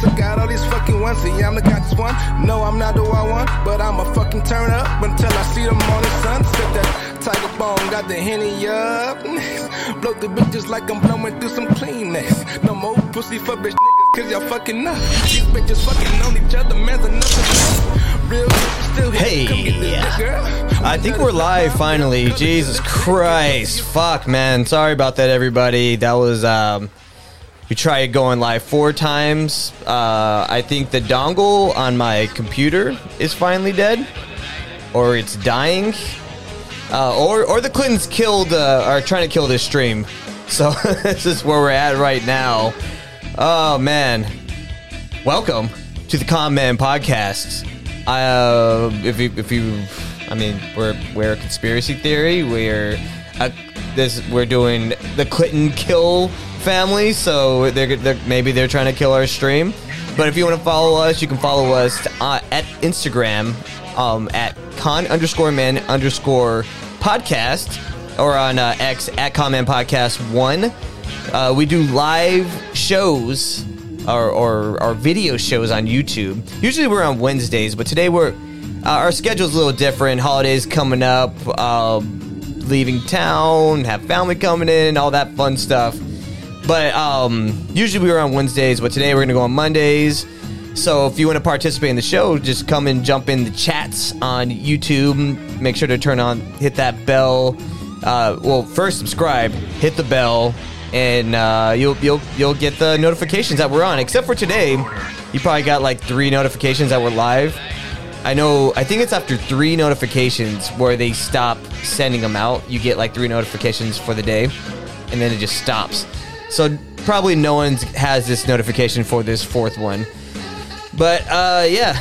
Took out all these fucking ones, see, I'm the conscious one. No, I'm not the wild one, but I'ma fucking turn up until I see the morning sun. Sip that tiger bone, got the henny up. Blow the bitches like I'm blowing through some Kleenex. No more pussy for bitch niggas, cause y'all fucking up. These bitches fucking on each other, man's enough. Real bitches still here. Hey. Come get this. I think we're live finally. Jesus Christ. Fuck, man. Sorry about that, everybody. That was, um, we tried going live four times. Uh, I think the dongle on my computer is finally dead, or it's dying, uh, or or the Clintons killed, uh, are trying to kill this stream. So this is where we're at right now. Oh man, welcome to the Con Men Podcast. Uh, if you, if you, I mean, we're we're a conspiracy theory. We're uh, this we're doing the Clinton kill family. So they're, they're maybe they're trying to kill our stream. But if you want to follow us, you can follow us uh, at Instagram um, at con underscore man underscore podcast or on uh, X at Con Men Podcast One. Uh, we do live shows or, or, or video shows on YouTube. Usually we're on Wednesdays, but today we're uh, our schedule's a little different. Holidays coming up, uh, leaving town, have family coming in, all that fun stuff. But um, usually we were on Wednesdays, but today we're gonna go on Mondays. So if you want to participate in the show, just come and jump in the chats on YouTube. Make sure to turn on, hit that bell. Uh, well, first subscribe, hit the bell, and uh, you'll you'll you'll get the notifications that we're on. Except for today, you probably got like three notifications that we're live. I know. I think it's after three notifications where they stop sending them out. You get like three notifications for the day, and then it just stops. So probably no one has this notification for this fourth one. But uh, yeah,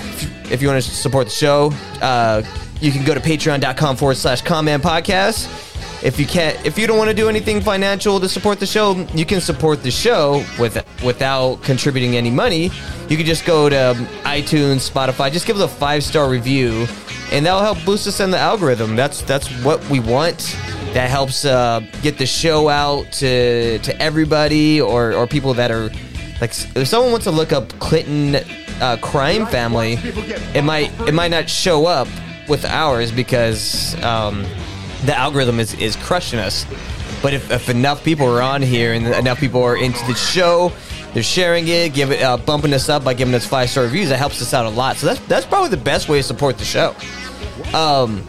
if, you want to support the show, uh, you can go to patreon.com forward slash con men podcast. If you can't, if you don't want to do anything financial to support the show, you can support the show with without contributing any money. You can just go to iTunes, Spotify, just give us a five star review, and that'll help boost us in the algorithm. That's that's what we want. That helps uh, get the show out to to everybody or or people that are like if someone wants to look up Clinton uh, crime family, it might it might not show up with ours because um, the algorithm is is crushing us. But if, if enough people are on here and enough people are into the show, they're sharing it, give it, uh, bumping us up by giving us five star reviews. That helps us out a lot. So that's that's probably the best way to support the show. Um,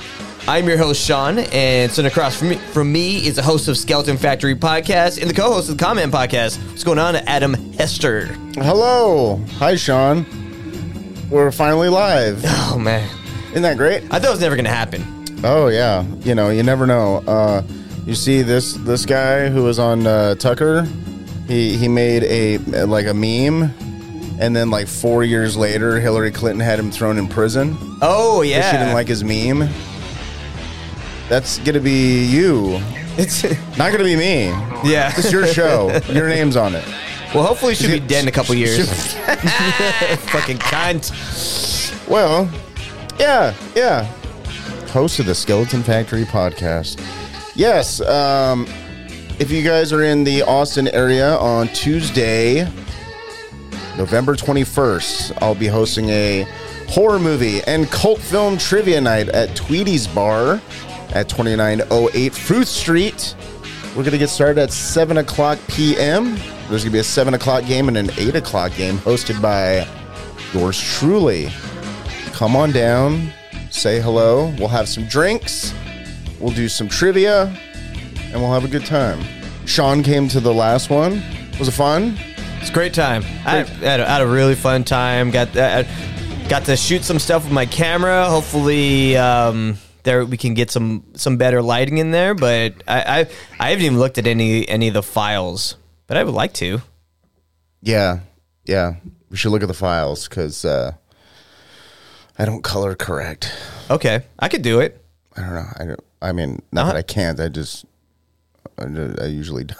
I'm your host Sean, and sitting across from me, from me is the host of Skeleton Factory podcast and the co-host of the Con Men podcast. What's going on, Adam Hester? Hello. Hi, Sean. We're finally live. Oh man, Isn't that great? I thought it was never gonna happen. Oh yeah. You know, you never know. Uh, you see this this guy who was on uh, Tucker. He he made a like a meme, and then like four years later, Hillary Clinton had him thrown in prison. Oh yeah, She didn't like his meme. That's gonna be you. it's Not gonna be me. yeah. It's your show. your name's on it. Well, hopefully she'll be dead in a couple years. Fucking cunt. Well, yeah, yeah. Host of the Skeleton Factory podcast. Yes, um, if you guys are in the Austin area on Tuesday, November 21st, I'll be hosting a horror movie and cult film trivia night at Tweedy's Bar at 2908 Fruit Street. We're going to get started at 7 o'clock p.m. There's going to be a 7 o'clock game and an 8 o'clock game hosted by yours truly. Come on down, say hello. We'll have some drinks, we'll do some trivia, and we'll have a good time. Sean came to the last one. Was it fun? It's a great time. I had, a, had a really fun time. Got uh, got to shoot some stuff with my camera. Hopefully, um, there we can get some some better lighting in there. But I I, I haven't even looked at any any of the files, but I would like to. Yeah, yeah. We should look at the files because uh, I don't color correct. Okay, I could do it. I don't know. I don't. I mean, not Uh-huh. that I can't. I just. I, I usually. don't.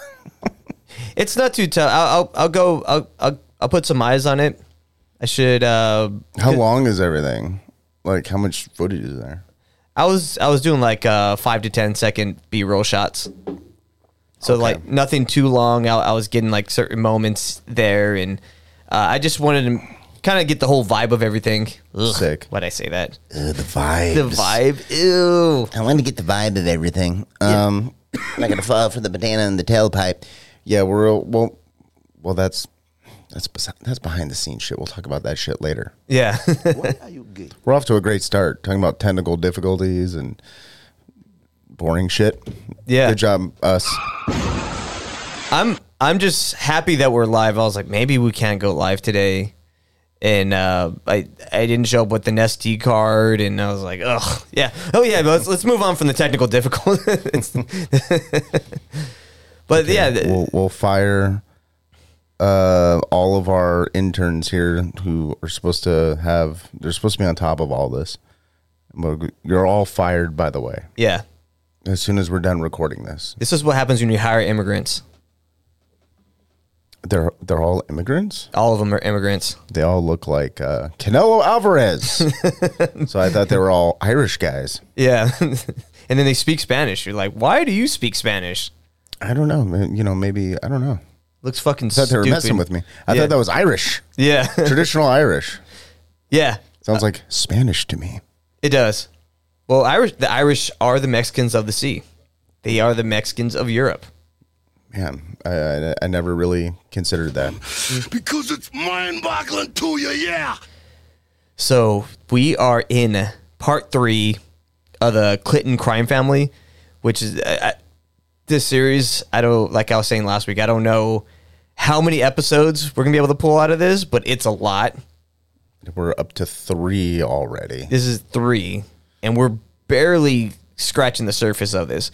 It's not too tough. I'll, I'll I'll go. I'll, I'll I'll put some eyes on it. I should. Uh, How long is everything? Like, how much footage is there? I was I was doing like uh, five to ten second B roll shots. So Okay. like nothing too long. I, I was getting like certain moments there, and I just wanted to kind of get the whole vibe of everything. Ugh, Sick. Why'd I say that? Uh, the vibe. The vibe. Ew. I want to get the vibe of everything. Um, I'm not gonna fall for the banana in the tailpipe. Yeah, we're well. Well, that's that's besi- that's behind the scenes shit. We'll talk about that shit later. Yeah. What are you good? We're off to a great start talking about technical difficulties and boring shit. Yeah. Good job, us. I'm I'm just happy that we're live. I was like, maybe we can't go live today. And uh, I I didn't show up with an SD card, and I was like, oh yeah, oh yeah. But let's let's move on from the technical difficulties. but yeah, th- We'll we'll fire uh, all of our interns here who are supposed to have. They're supposed to be on top of all this. You're all fired, by the way. yeah. As soon as we're done recording this, This is what happens when you hire immigrants. They're they're all immigrants. All of them are immigrants. They all look like uh, Canelo Alvarez. so I thought they were all Irish guys. Yeah, and then they speak Spanish. You're like, why do you speak Spanish? I don't know. man, You know, maybe I don't know. Looks fucking. I thought they were stupid. messing with me. I Yeah. thought that was Irish, Yeah, traditional Irish. yeah. Sounds like Spanish to me. It does. Well, Irish. The Irish are the Mexicans of the sea. They are the Mexicans of Europe. Man, I, I, I never really considered that. Because it's mind boggling to you, yeah. So we are in part three of the Clinton crime family, which is uh, this series. I don't like I was saying last week. I don't know how many episodes we're gonna be able to pull out of this, but it's a lot. We're up to three already. This is three, and we're barely scratching the surface of this.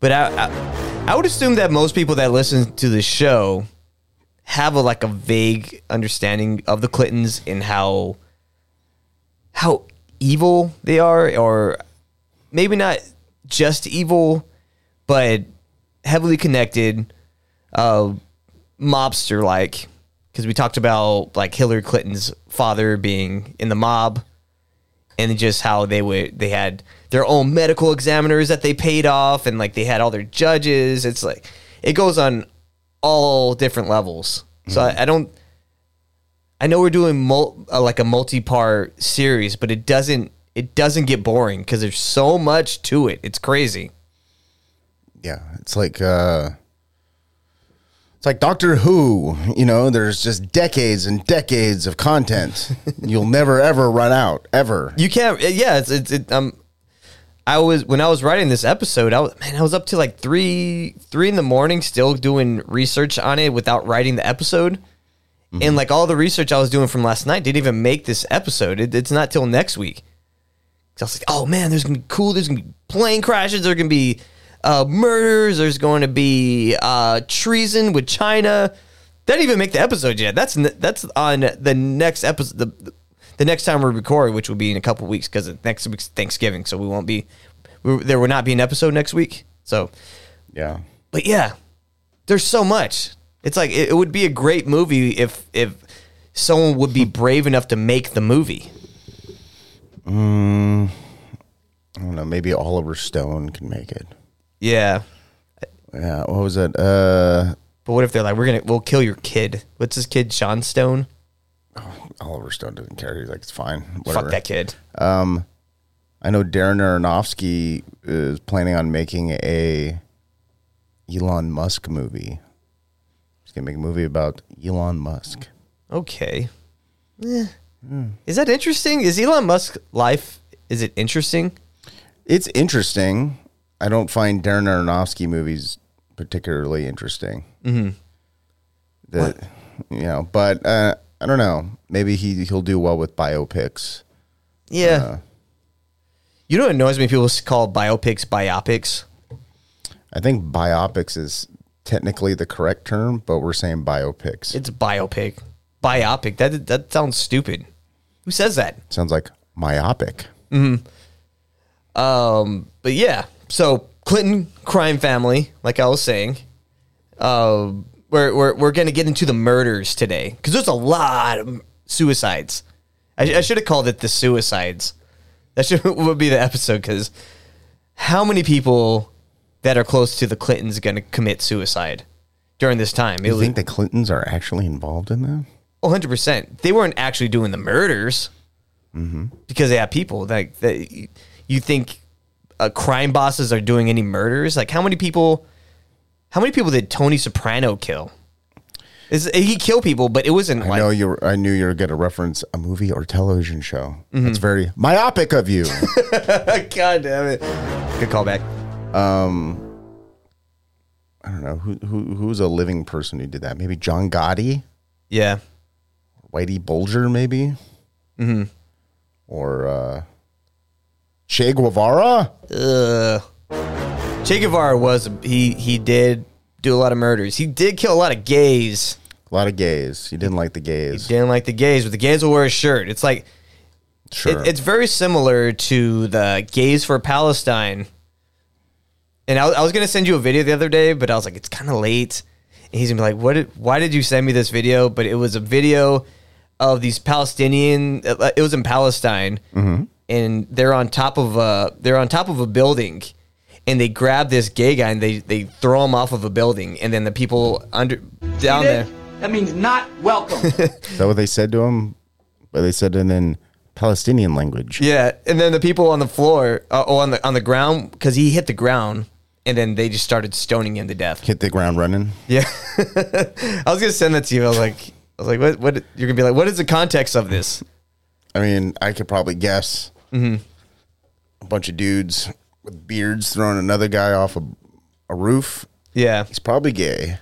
But I, I, I would assume that most people that listen to the show have a like a vague understanding of the Clintons and how how evil they are, or maybe not just evil, but heavily connected, uh, mobster like. Because we talked about like Hillary Clinton's father being in the mob, and just how they would they had their own medical examiners that they paid off, and like they had all their judges. It's like it goes on all different levels. So I, I don't. I know we're doing mul- uh, like a multi-part series, but it doesn't it doesn't get boring because there's so much to it. It's crazy. Yeah, it's like uh it's like Doctor Who, you know, there's just decades and decades of content. You'll never ever run out, ever. You can't. Yeah, it's it's it, um. I was when I was writing this episode. I was man, I was up to like three three in the morning, still doing research on it without writing the episode. And like all the research I was doing from last night didn't even make this episode. It, it's not till next week. 'Cause I was like, oh man, there's gonna be cool. There's gonna be plane crashes. There's gonna be uh, murders. There's going to be uh, treason with China. That didn't even make the episode yet. That's that's on the next episode. The, the next time we record, which will be in a couple weeks, because next week's Thanksgiving, so we won't be. We, there will not be an episode next week. So, Yeah. but yeah, there's so much. It's like it, it would be a great movie if if someone would be brave enough to make the movie. I don't know, maybe Oliver Stone can make it. Yeah, Yeah, what was it? Uh but what if they're like, we're gonna we'll kill your kid? What's his kid, Sean Stone? Oliver Stone doesn't care. He's like, it's fine. Whatever. Fuck that kid. I know Darren Aronofsky is planning on making a Elon Musk movie. He's gonna make a movie about Elon Musk. Okay. Eh. Is that interesting? Is Elon Musk life is it interesting? It's interesting. I don't find Darren Aronofsky movies particularly interesting. Mm-hmm. The, you know, but uh, I don't know. Maybe he he'll do well with biopics. Yeah. you know what annoys me? People call biopics biopics. I think biopics is technically the correct term, but we're saying biopics. It's biopic. Biopic. That that sounds stupid. Who says that? sounds like myopic. Hmm. Um, but yeah. So Clinton crime family, like I was saying, uh, we're we're we're gonna get into the murders today because there's a lot of suicides. I, I should have called it the suicides. That should would be the episode because how many people that are close to the Clintons gonna commit suicide during this time? It You was- think the Clintons are actually involved in that? Oh, 100%. They weren't actually doing the murders because they have people that, that you- you think uh, crime bosses are doing any murders. Like, how many people, how many people did Tony Soprano kill? Is he killed people, but it wasn't I like know you. were- I knew you were going to reference a movie or television show. That's very myopic of you. God damn it. Good callback. Um, I don't know who, who who's a living person who did that. Maybe John Gotti, Yeah. Whitey Bulger, maybe, mm-hmm. or uh, Che Guevara. Ugh. Che Guevara was he he did do a lot of murders. He did kill a lot of gays. A lot of gays. He didn't like the gays. He didn't like the gays, but the gays will wear a shirt. It's like Sure. it, it's very similar to the gays for Palestine. And I, I was gonna send you a video the other day, but I was like, it's kind of late. And he's gonna be like, "What? Did, why did you send me this video?" But it was a video of these Palestinian. Uh, it was in Palestine, mm-hmm. and they're on top of a they're on top of a building, and they grab this gay guy and they they throw him off of a building, and then the people under down there. That means not welcome. Is that what they said to him? But they said it in Palestinian language. Yeah, and then the people on the floor, uh, oh, on the on the ground, because he hit the ground, and then they just started stoning him to death. Hit the ground running. Yeah, I was gonna send that to you. I was like, I was like, what? What? You're gonna be like, what is the context of this? I mean, I could probably guess. A bunch of dudes with beards throwing another guy off a, a roof. Yeah, He's probably gay.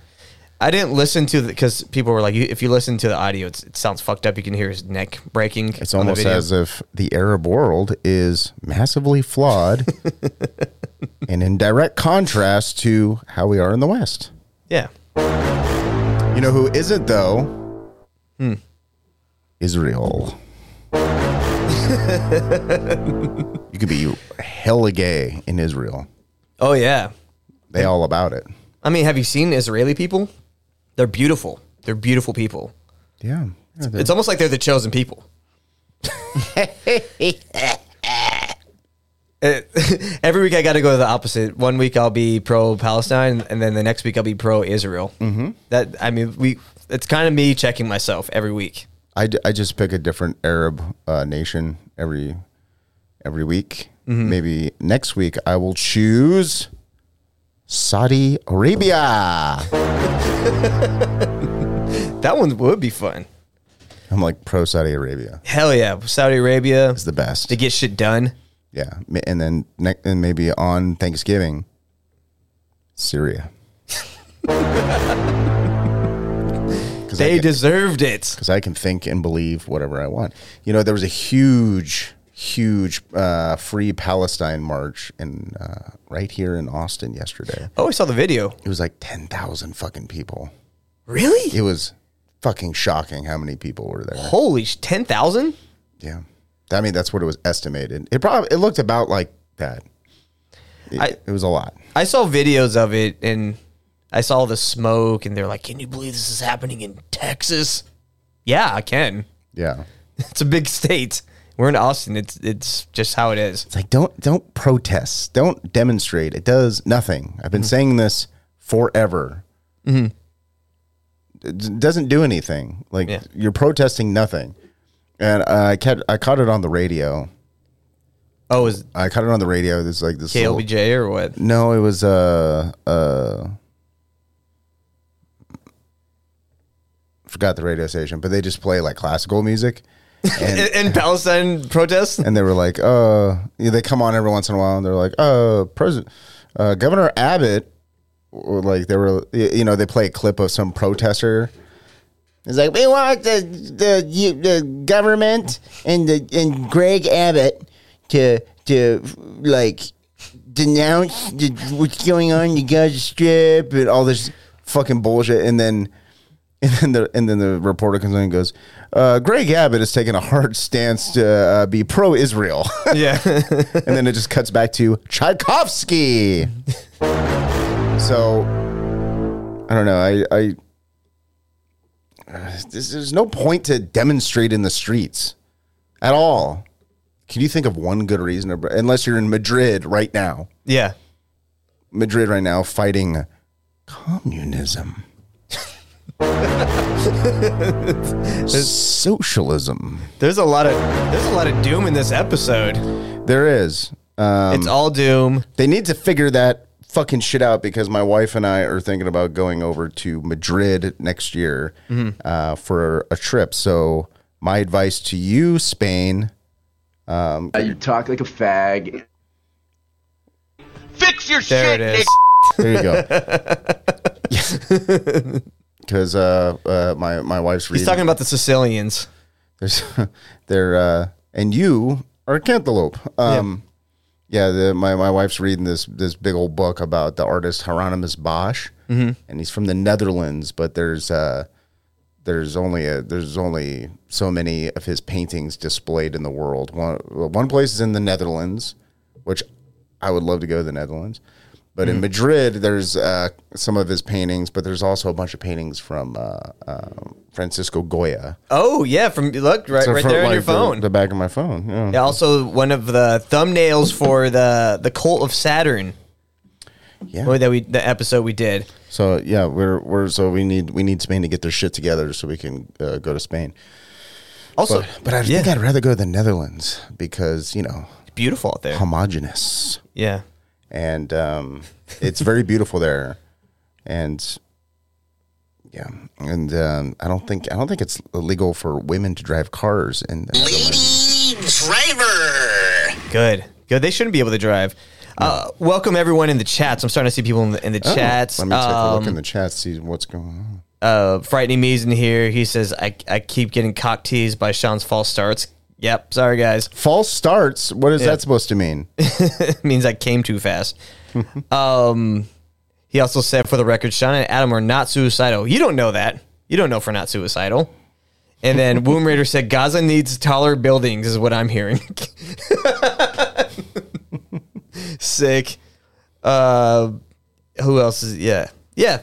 I didn't listen to the because people were like, if you listen to the audio, it's, it sounds fucked up. You can hear his neck breaking. It's almost as if the Arab world is massively flawed and in direct contrast to how we are in the West. yeah. You know who isn't, though? Hmm. Israel. you could be hella gay in Israel. Oh yeah. They all about it. I mean, have you seen Israeli people? They're beautiful. They're beautiful people. Yeah. They're- It's almost like they're the chosen people. Every week I got to go to the opposite. One week I'll be pro Palestine, and then the next week I'll be pro Israel. Mm-hmm. That I mean, we it's kind of me checking myself every week. I, d- I just pick a different Arab uh, nation every every week. Maybe next week I will choose Saudi Arabia. That one would be fun. I'm like pro Saudi Arabia. Hell yeah, Saudi Arabia is the best. to get shit done. Yeah, and then ne- and maybe on Thanksgiving, Syria. Because They can- deserved it. 'cause I can think and believe whatever I want. You know, there was a huge, huge uh, free Palestine march in uh, right here in Austin yesterday. Oh, I saw the video. It was like ten thousand fucking people. Really? It was fucking shocking how many people were there. Holy sh- ten thousand? Yeah, I mean that's what it was estimated. It probably it looked about like that. It, I- it was a lot. I saw videos of it and I saw the smoke and they're like, "Can you believe this is happening in Texas?" Yeah, I can. Yeah. It's a big state. We're in Austin. It's it's just how it is. It's like don't don't protest, don't demonstrate. It does nothing. I've been saying this forever. Mm-hmm. It doesn't do anything. Like Yeah. you're protesting nothing. And I caught I caught it on the radio. Oh, is I caught it on the radio. There's like this. little- KLBJ or what? no, it was uh uh. Forgot the radio station, but they just play like classical music. And, In, in Palestine protests? and they were like, uh, yeah, they come on every once in a while, and they're like, uh, President, uh, Governor Abbott, or like they were, you know, they play a clip of some protester. It's like we want the the you, the government and the and Greg Abbott to to like denounce the, what's going on in the Gaza Strip and all this fucking bullshit, and then and then the and then the reporter comes in and goes, uh, "Greg Abbott is taking a hard stance to uh, be pro-Israel," yeah. and then it just cuts back to Tchaikovsky. so I don't know. I, I uh, there's, there's no point to demonstrate in the streets at all. Can you think of one good reason, to, unless you're in Madrid right now? yeah. Madrid right now fighting communism. Socialism. There's a lot of there's a lot of doom in this episode. There is. Um, it's all doom. they need to figure that fucking shit out because my wife and I are thinking about going over to Madrid next year uh, for a trip. So my advice to you, Spain, You talk like a fag. Fix your There shit, it is. there you go. Because uh, uh, my my wife's reading. He's talking about the Sicilians. There's, they're uh, and you are a cantaloupe. Um, yeah, the, my my wife's reading this this big old book about the artist Hieronymus Bosch, and he's from the Netherlands. But there's uh, there's only a, there's only so many of his paintings displayed in the world. One one place is in the Netherlands, which I would love to go to the Netherlands. But in Madrid, there's uh, some of his paintings, but there's also a bunch of paintings from uh, uh, Francisco Goya. Oh yeah, from look right So right there on your like, the- phone. The, back of my phone. Yeah. yeah, also one of the thumbnails for the the cult of Saturn. Yeah. Or that we the episode we did. So yeah, we're we're so we need we need Spain to get their shit together so we can uh, go to Spain. Also, But, but I yeah, think I'd rather go to the Netherlands because you know it's beautiful out there. homogenous Yeah. And um, it's very beautiful there, and yeah, and um, I don't think I don't think it's illegal for women to drive cars in the Lady driver. Good. Good. They shouldn't be able to drive. Uh, welcome everyone in the chats. I'm starting to see people in the, in the Oh, chats. Let me take a look Um, in the chat see what's going on. uh, frightening me's in here. He says, I, I keep getting cock teased by Sean's false starts. Yep. Sorry, guys. False starts. What is that supposed to mean? It means I came too fast. um, he also said, for the record, Sean and Adam are not suicidal. You don't know that. You don't know if we're not suicidal. And then Womb Raider said, Gaza needs taller buildings, is what I'm hearing. Sick. Uh, who else is, yeah. Yeah.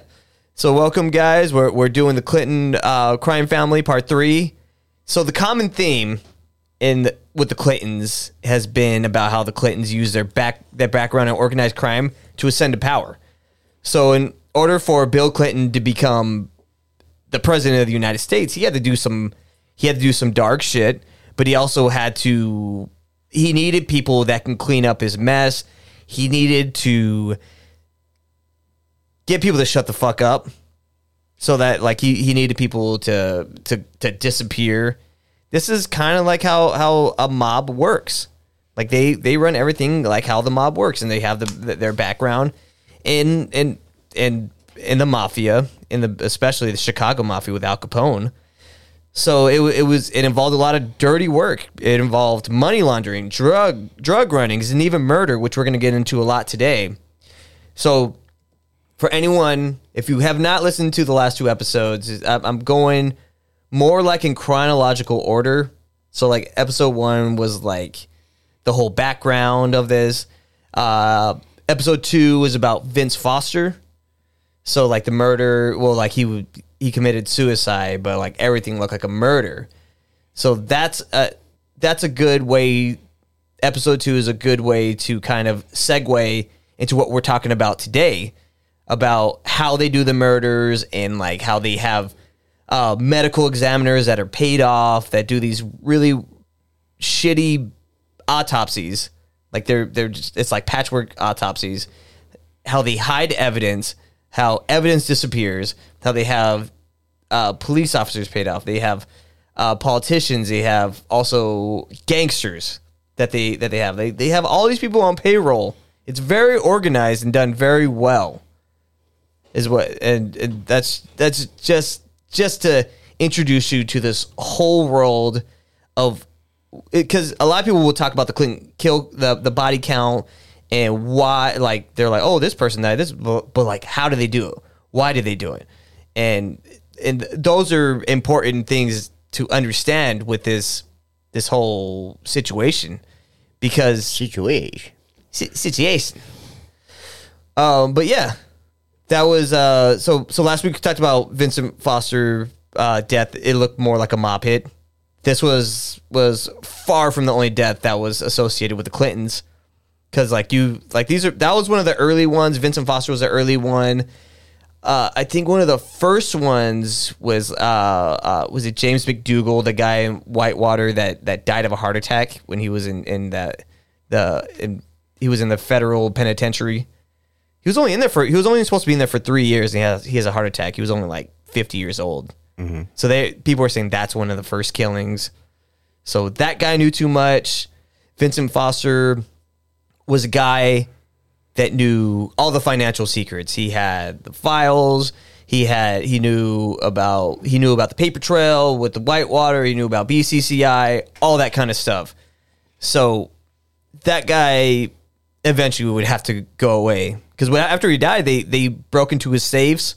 So welcome, guys. We're, we're doing the Clinton uh, crime family part three. So the common theme in the, with the Clintons has been about how the Clintons use their back their background in organized crime to ascend to power. So in order for Bill Clinton to become the president of the United States, he had to do some he had to do some dark shit, but he also had to he needed people that can clean up his mess. He needed to get people to shut the fuck up so that like he, he needed people to to to disappear. This is kind of like how how a mob works. Like they they run everything like how the mob works, and they have the, their background in in in in the mafia, in the especially the Chicago mafia with Al Capone. So it, it was it involved a lot of dirty work. It involved money laundering, drug drug runnings, and even murder, which we're going to get into a lot today. So for anyone, if you have not listened to the last two episodes, I'm going more like in chronological order. So like episode one was like the whole background of this. Uh, episode two was about Vince Foster. So like the murder, well, like he would he committed suicide, but like everything looked like a murder. So that's a that's a good way. Episode two is a good way to kind of segue into what we're talking about today, about how they do the murders and like how they have uh, medical examiners that are paid off that do these really shitty autopsies. Like they're they're just it's like patchwork autopsies. How they hide evidence, how evidence disappears, how they have uh, police officers paid off. They have uh, politicians. They have also gangsters that they that they have. They they have all these people on payroll. It's very organized and done very well. Is what and, and that's that's just just to introduce you to this whole world of because a lot of people will talk about the Clinton kill the the body count and why like they're like oh this person died this but, but like how do they do it why did they do it and and those are important things to understand with this this whole situation because Situation. si- situation. Um, but yeah, that was uh. So so last week we talked about Vincent Foster uh, death. It looked more like a mob hit. This was was far from the only death that was associated with the Clintons, because like you like these are that was one of the early ones. Vincent Foster was the early one. uh, I think one of the first ones was uh, uh, was it James McDougal, the guy in Whitewater that that died of a heart attack when he was in in the the in, he was in the federal penitentiary. He was only in there for he was only supposed to be in there for three years, and he has he has a heart attack. He was only like fifty years old. Mm-hmm. So they people were saying that's one of the first killings. So that guy knew too much. Vincent Foster was a guy that knew all the financial secrets. He had the files. He had he knew about he knew about the paper trail with the Whitewater. He knew about BCCI, all that kind of stuff. So that guy eventually would have to go away because after he died, they they broke into his safes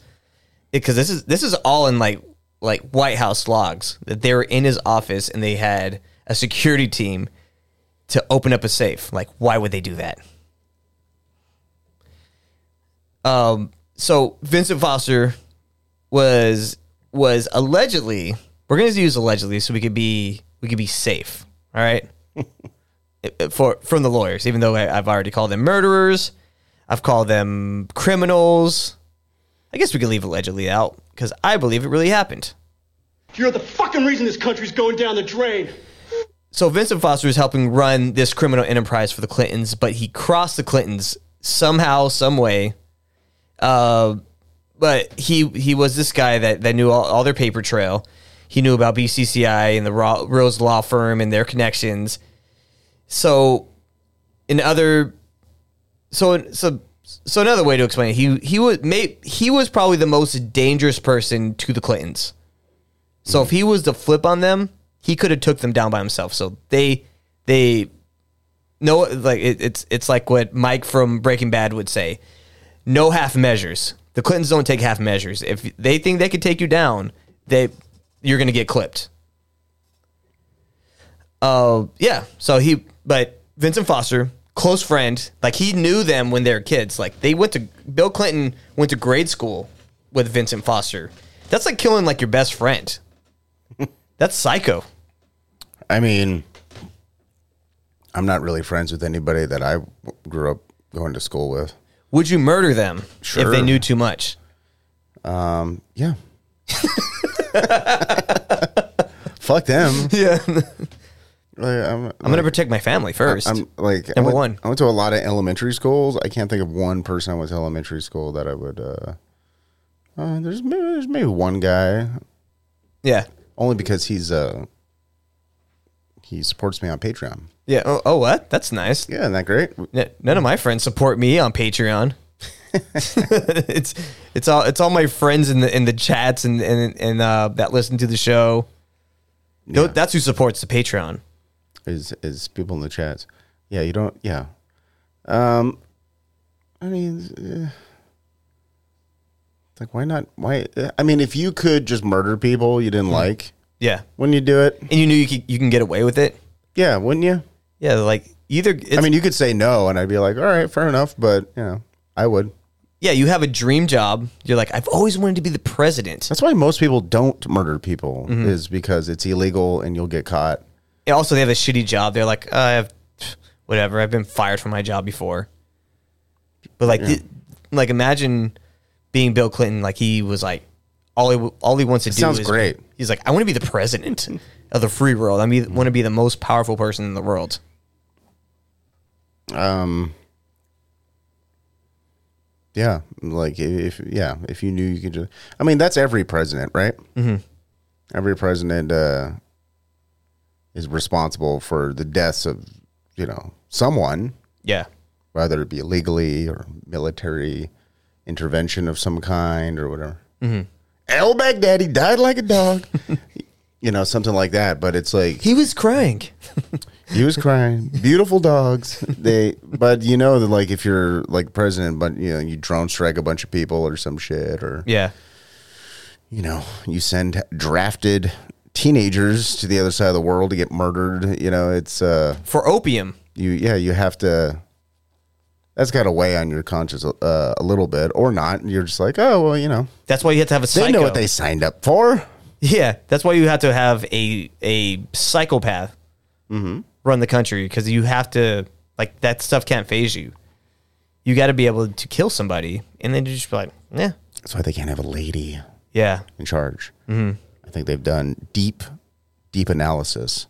because this is this is all in like like White House logs that they were in his office and they had a security team to open up a safe. Like, why would they do that? Um, so Vincent Foster was was allegedly we're gonna use allegedly so we could be we could be safe. All right. For from the lawyers, even though I, I've already called them murderers, I've called them criminals. I guess we could leave allegedly out because I believe it really happened. You're the fucking reason this country's going down the drain. So Vincent Foster is helping run this criminal enterprise for the Clintons, but he crossed the Clintons somehow, some way. Uh, but he he was this guy that, that knew all, all their paper trail. He knew about BCCI and the Ro- Rose Law Firm and their connections. So, in other, so so so another way to explain it, he he was may, he was probably the most dangerous person to the Clintons. So if he was to flip on them, he could have took them down by himself. So they they no like it, it's it's like what Mike from Breaking Bad would say. No half measures. The Clintons don't take half measures. If they think they could take you down, they you're gonna get clipped. Uh yeah. So he but Vincent Foster, close friend, like he knew them when they were kids. Like they went to Bill Clinton went to grade school with Vincent Foster. That's like killing like your best friend. That's psycho. I mean, I'm not really friends with anybody that I grew up going to school with. Would you murder them if they knew too much? Um, yeah. Fuck them. Yeah. Like, I'm, I'm gonna protect my family 1st I'm like I Number went- one. I went to a lot of elementary schools. I can't think of one person I went to elementary school that I would. uh uh, there's maybe, there's maybe one guy, yeah. only because he's uh he supports me on Patreon. Yeah. Oh, oh, what? That's nice. Yeah, isn't that great? None of my friends support me on Patreon. it's it's all it's all my friends in the in the chats and and, and uh, that listen to the show. Yeah. That's who supports the Patreon. Is is people in the chats? Yeah, you don't. Yeah. Um, I mean, uh, like why not? Why? I mean, if you could just murder people you didn't like, Yeah, wouldn't you do it? and you knew you could, you can get away with it. Yeah, wouldn't you? Yeah, like either. It's, I mean, you could say no, and I'd be like, all right, fair enough. But you know, I would. yeah, you have a dream job. You're like, I've always wanted to be the president. That's why most people don't murder people Mm-hmm. is because it's illegal and you'll get caught. Also, they have a shitty job. They're like, uh, I have whatever. I've been fired from my job before. But like, th- like imagine being Bill Clinton. Like he was like, all he all he wants to do sounds is great. He's like, I want to be the president of the free world. I mean, want to be the most powerful person in the world. Um. Yeah, like if yeah, if you knew you could just, I mean, that's every president, right? Mm-hmm. Every president uh, is responsible for the deaths of you know someone, Yeah, whether it be legally or military intervention of some kind or whatever. Mm-hmm. El Baghdadi died like a dog, you know, something like that. But it's like he was crying. he was crying. Beautiful dogs. They, but you know that like if you're like president, but you know you drone strike a bunch of people or some shit, or Yeah, you know you send drafted teenagers to the other side of the world to get murdered. You know it's uh for opium. you yeah you have to. That's got to weigh on your conscience uh, a little bit, or not. You're just like, oh well, you know, That's why you have to have a they know what they signed up for. Yeah, that's why you have to have a a psychopath run the country because you have to like that stuff can't faze you. You got to be able to kill somebody, and then you just be like, yeah, That's why they can't have a lady Yeah. in charge. Mm-hmm. Think they've done deep, deep analysis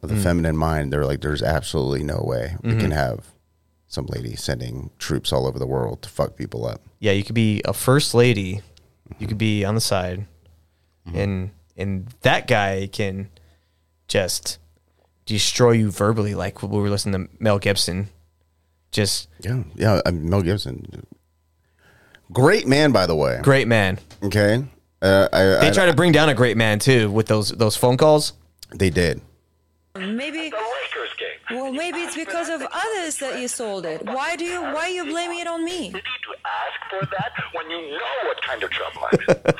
of the hmm. feminine mind. They're like, there's absolutely no way we can mm-hmm. have some lady sending troops all over the world to fuck people up. Yeah, you could be a first lady. You could be on the side. Mm-hmm. And and that guy can just destroy you verbally like we were listening to Mel Gibson. Just Yeah, yeah. Mel Gibson, great man, by the way. great man. Okay, uh, I, They I, try to bring down a great man too with those those phone calls. they did. Maybe. Well, maybe it's because of others that you sold it. Why do you? Why are you blaming it on me? You need to ask for that when you know what kind of trouble I'm in.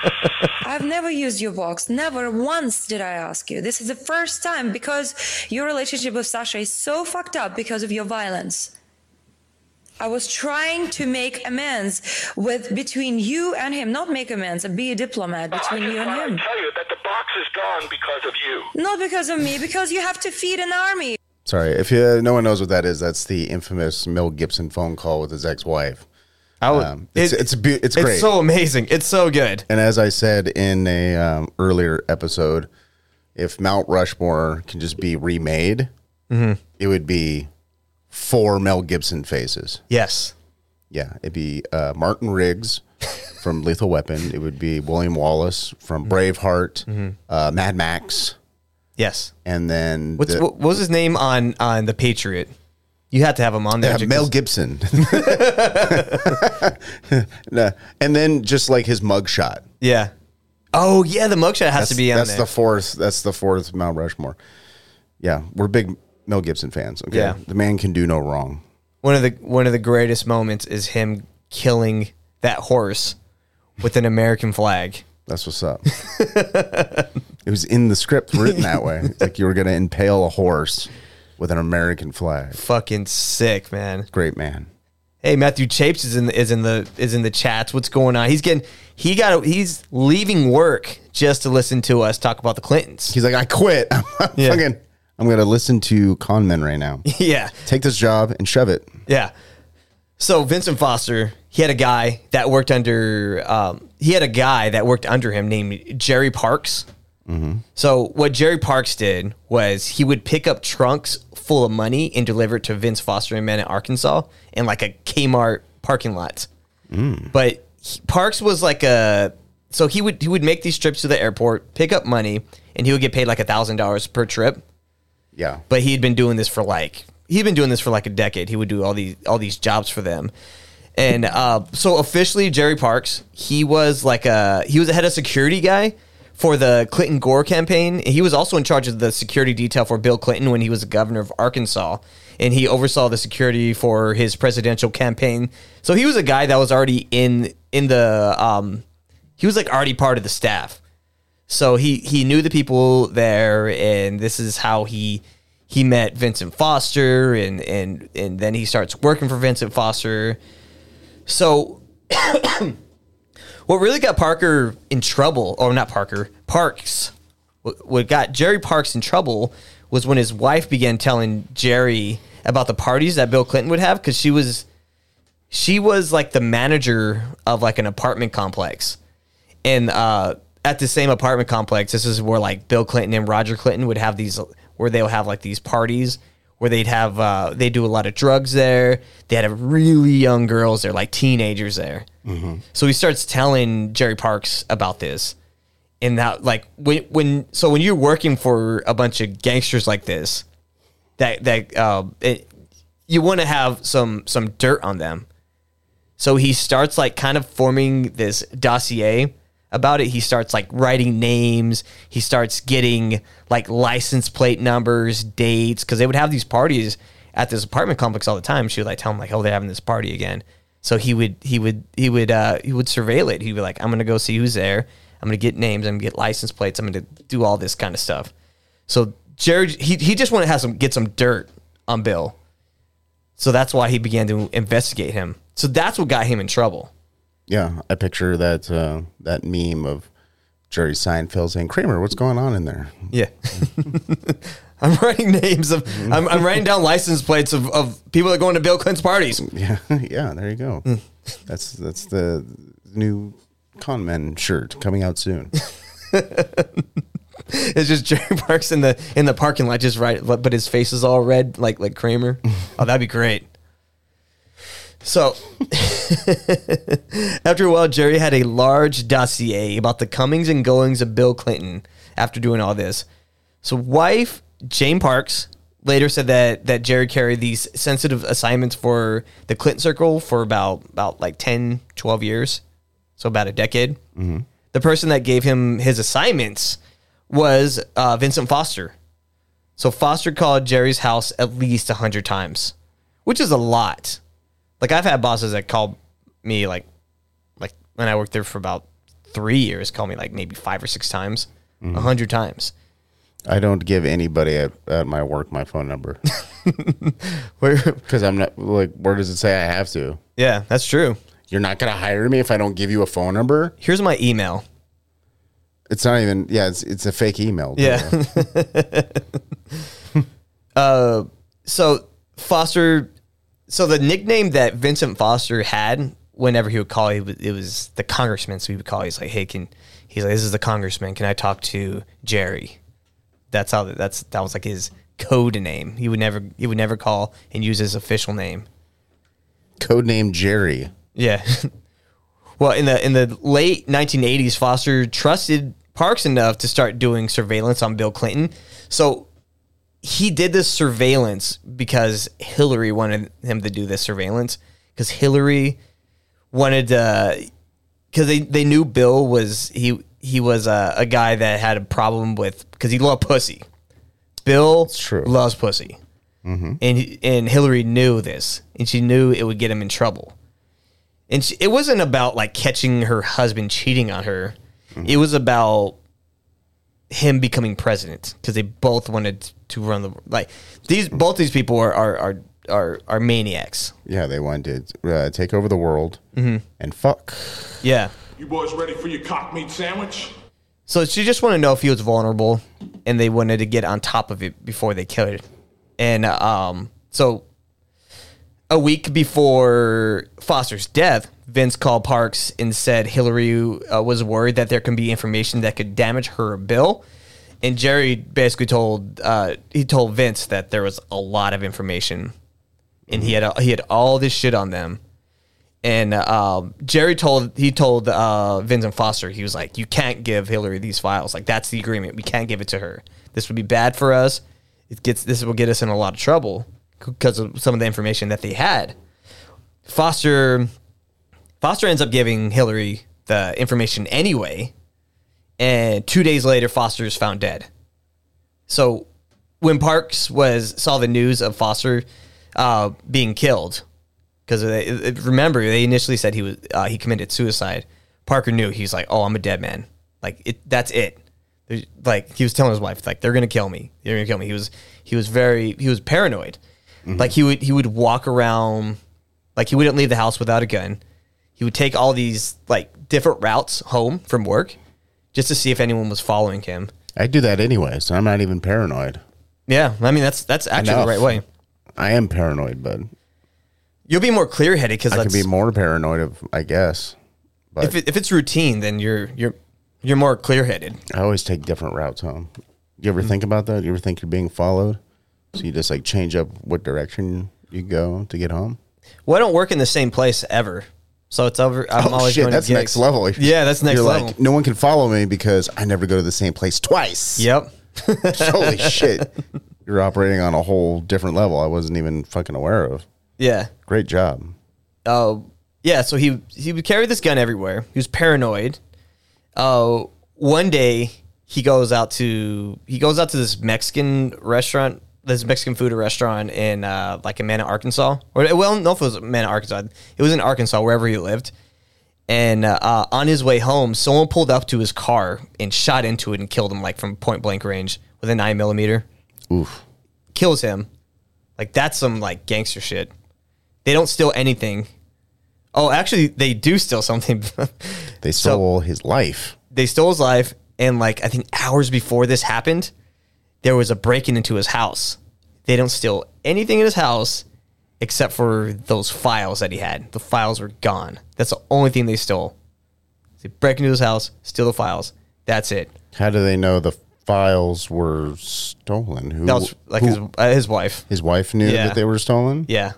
I've never used your box. Never once did I ask you. This is the first time because your relationship with Sasha is so fucked up because of your violence. I was trying to make amends with between you and him, not make amends, be a diplomat between just you and want him. to tell you that the box is gone because of you. Not because of me, because you have to feed an army. Sorry, if you, no one knows what that is, that's the infamous Mel Gibson phone call with his ex-wife. Would, Um, it's it- it's be- it's great. It's so amazing. It's so good. and as I said in a um, earlier episode, if Mount Rushmore can just be remade, it would be four Mel Gibson faces. Yes. Yeah, it'd be uh, Martin Riggs from Lethal Weapon. It would be William Wallace from Braveheart, uh, Mad Max, Yes. and then What's the- what, was his name on on the Patriot? You had to have him on there. Yeah, Mel Gibson. No, and then just like his mugshot. Yeah. Oh yeah, the mugshot has to be on that's there. the fourth. That's the fourth Mount Rushmore. Yeah, we're big Mel Gibson fans. Okay, Yeah. the man can do no wrong. one of the one of the greatest moments is him killing that horse with an American flag. That's what's up. it was in the script written that way. It's like you were going to impale a horse with an American flag. Fucking sick, man. Great man. Hey, Matthew Chapes is in the, is in the is in the chats. What's going on? He's getting he got he's leaving work just to listen to us talk about the Clintons. He's like, I quit. I'm Yeah. fucking. I'm going to listen to con men right now. yeah. Take this job and shove it. Yeah. So Vincent Foster, he had a guy that worked under. Um, he had a guy that worked under him named Jerry Parks. So what Jerry Parks did was he would pick up trunks full of money and deliver it to Vince Foster and men in Arkansas in like a Kmart parking lot. But he- Parks was like a so he would he would make these trips to the airport, pick up money, and he would get paid like a thousand dollars per trip Yeah. but he'd been doing this for like he'd been doing this for like a decade. He would do all these all these jobs for them. And uh, so officially, Jerry Parks, he was like a he was a head of security guy for the Clinton Gore campaign. He was also in charge of the security detail for Bill Clinton when he was governor of Arkansas, and he oversaw the security for his presidential campaign. So he was a guy that was already in in the um, he was like already part of the staff. So he he knew the people there, and this is how he he met Vincent Foster, and and and then he starts working for Vincent Foster. So, what really got Parker in trouble, or not Parker, Parks, what, got Jerry Parks in trouble was when his wife began telling Jerry about the parties that Bill Clinton would have because she was she was like the manager of like an apartment complex and uh, at the same apartment complex, this is where like Bill Clinton and Roger Clinton would have these, where they'll have like these parties where they'd have, uh, they do a lot of drugs there. They had a really young girls there, like teenagers there. So he starts telling Jerry Parks about this, and that like when when so when you're working for a bunch of gangsters like this, that that uh, it, you want to have some some dirt on them. So he starts like kind of forming this dossier about it. He starts like writing names. He starts getting like license plate numbers, dates, because they would have these parties at this apartment complex all the time. She would like tell him like, oh, they're having this party again. So he would he would he would uh he would surveil it. He'd be like, I'm gonna go see who's there. I'm gonna get names. I'm gonna get license plates. I'm gonna do all this kind of stuff. So Jared he he just wanted to have some get some dirt on Bill. So that's why he began to investigate him. So that's what got him in trouble. Yeah, I picture that uh, that meme of Jerry Seinfeld saying, "Kramer, what's going on in there?" Yeah. I'm writing names of I'm, I'm writing down license plates of, of people that go into Bill Clinton's parties. Yeah, yeah. There you go. That's that's the new Con Men shirt coming out soon. It's just Jerry Parks in the in the parking lot, just right, but his face is all red, like like Kramer. Oh, that'd be great. So, after a while, Jerry had a large dossier about the comings and goings of Bill Clinton. After doing all this, so wife Jane Parks later said that that Jerry carried these sensitive assignments for the Clinton Circle for about about like 10, 12 years, so about a decade. The person that gave him his assignments was uh, Vincent Foster. So Foster called Jerry's house at least a hundred times, which is a lot. Like I've had bosses that called me like, like when I worked there for about three years, call me like maybe five or six times, a hundred times. I don't give anybody at, at my work my phone number because I'm not like. Where does it say I have to? yeah, that's true. You're not gonna hire me if I don't give you a phone number. Here's my email. It's not even. Yeah, it's it's a fake email. Yeah. uh, so Foster, so the nickname that Vincent Foster had whenever he would call, he was, it was the congressman. So he would call. He's like, "Hey, can?" He's like, "This is the congressman. Can I talk to Jerry?" That's how. That's that was like his code name. He would never. He would never call and use his official name. Code name Jerry. Yeah. well, in the in the late 1980s, Foster trusted Parks enough to start doing surveillance on Bill Clinton. So he did this surveillance because Hillary wanted him to do this surveillance because Hillary wanted to because they, they knew Bill was he he was a, a guy that had a problem with because he loved pussy. Bill true. loves pussy, mm-hmm. and he- and Hillary knew this, and she knew it would get him in trouble. And she, it wasn't about like catching her husband cheating on her. Mm-hmm. It was about him becoming president because they both wanted to run the like these both these people are are are are, are maniacs. Yeah, they wanted to uh, take over the world Mm-hmm. and fuck. Yeah. You boys ready for your cock meat sandwich? So she just wanted to know if he was vulnerable, and they wanted to get on top of it before they killed it. And um, so a week before Foster's death, Vince called Parks and said Hillary uh, was worried that there can be information that could damage her bill. And Jerry basically told uh, he told Vince that there was a lot of information, and he had he had all this shit on them. And um, Jerry told he told uh, Vincent Foster he was like, "You can't give Hillary these files. Like that's the agreement. We can't give it to her. This would be bad for us. It gets this will get us in a lot of trouble because of some of the information that they had." Foster Foster ends up giving Hillary the information anyway, and two days later, Foster is found dead. So when Parks was saw the news of Foster uh, being killed, because remember they initially said he was uh, he committed suicide. Parker knew he's like, oh, I'm a dead man. Like it, that's it. Like he was telling his wife, like they're gonna kill me. They're gonna kill me. He was he was very he was paranoid. Mm-hmm. Like he would he would walk around, like he wouldn't leave the house without a gun. He would take all these like different routes home from work, just to see if anyone was following him. I do that anyway, so I'm not even paranoid. Yeah, I mean that's that's actually Enough. the right way. I am paranoid, but You'll be more clear headed because I can be more paranoid, of, I guess. But if it, if it's routine, then you're you're you're more clear headed. I always take different routes home. Do you ever mm-hmm. think about that? Do you ever think you're being followed? So you just like change up what direction you go to get home? Well, I don't work in the same place ever, so it's over. I'm oh always shit, going to that's gigs. next level. Yeah, that's next You're level. Like, no one can follow me because I never go to the same place twice. Yep. Holy shit. You're operating on a whole different level I wasn't even fucking aware of. Yeah. Great job. Oh, yeah. So he he would carry this gun everywhere. He was paranoid. Uh, one day he goes out to he goes out to this Mexican restaurant, this Mexican food restaurant in uh, like in Mena, Arkansas. Or well, no, if it was Mena, Arkansas. It was in Arkansas, wherever he lived. And uh, uh, on his way home, someone pulled up to his car and shot into it and killed him, like from point blank range with a nine millimeter. Oof. Kills him. Like that's some like gangster shit. They don't steal anything. Oh, actually, they do steal something. They stole his life. they stole his life, and like I think hours before this happened, there was a breaking into his house. They don't steal anything in his house except for those files that he had. The files were gone. That's the only thing they stole. They break into his house, steal the files. That's it. How do they know the files were stolen? Who? That was like who- his uh, his wife. his wife knew Yeah. that they were stolen. Yeah.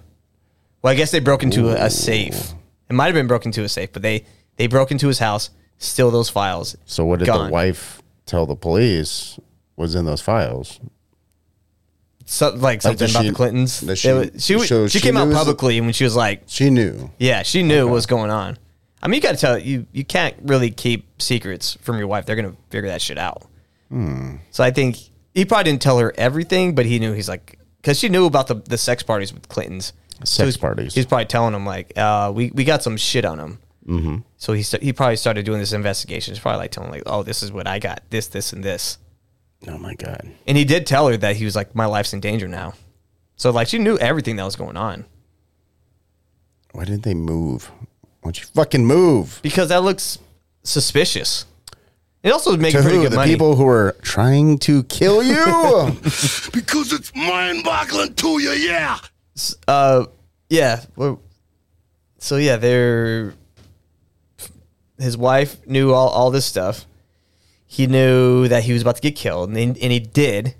Well, I guess they broke into a, a safe. It might have been broken into a safe, but they they broke into his house, steal those files. So what did Gone. the wife tell the police was in those files? So, like something about she- the Clintons. They she- were- she so she, she came out knew- publicly when she was like, She knew. yeah, she knew what was going on. I mean, you got to tell you you can't really keep secrets from your wife. They're gonna figure that shit out. Hmm. So I think he probably didn't tell her everything, but he knew he's like because she knew about the the sex parties with Clintons. Sex he's- parties. He's probably telling him like, uh, we we got some shit on him. Mm-hmm. So he he probably started doing this investigation. He's probably like telling like, oh, this is what I got. This this and this. Oh my god. And he did tell her that he was like, my life's in danger now. So like she knew everything that was going on Why didn't they move? Why don't you fucking move? because that looks suspicious. It also would make To pretty who? good The money. people who are trying to kill you? Because it's mind-boggling to you, yeah. Uh, yeah. Well, so yeah, they're his wife knew all, all this stuff. He knew that he was about to get killed, and, and he did.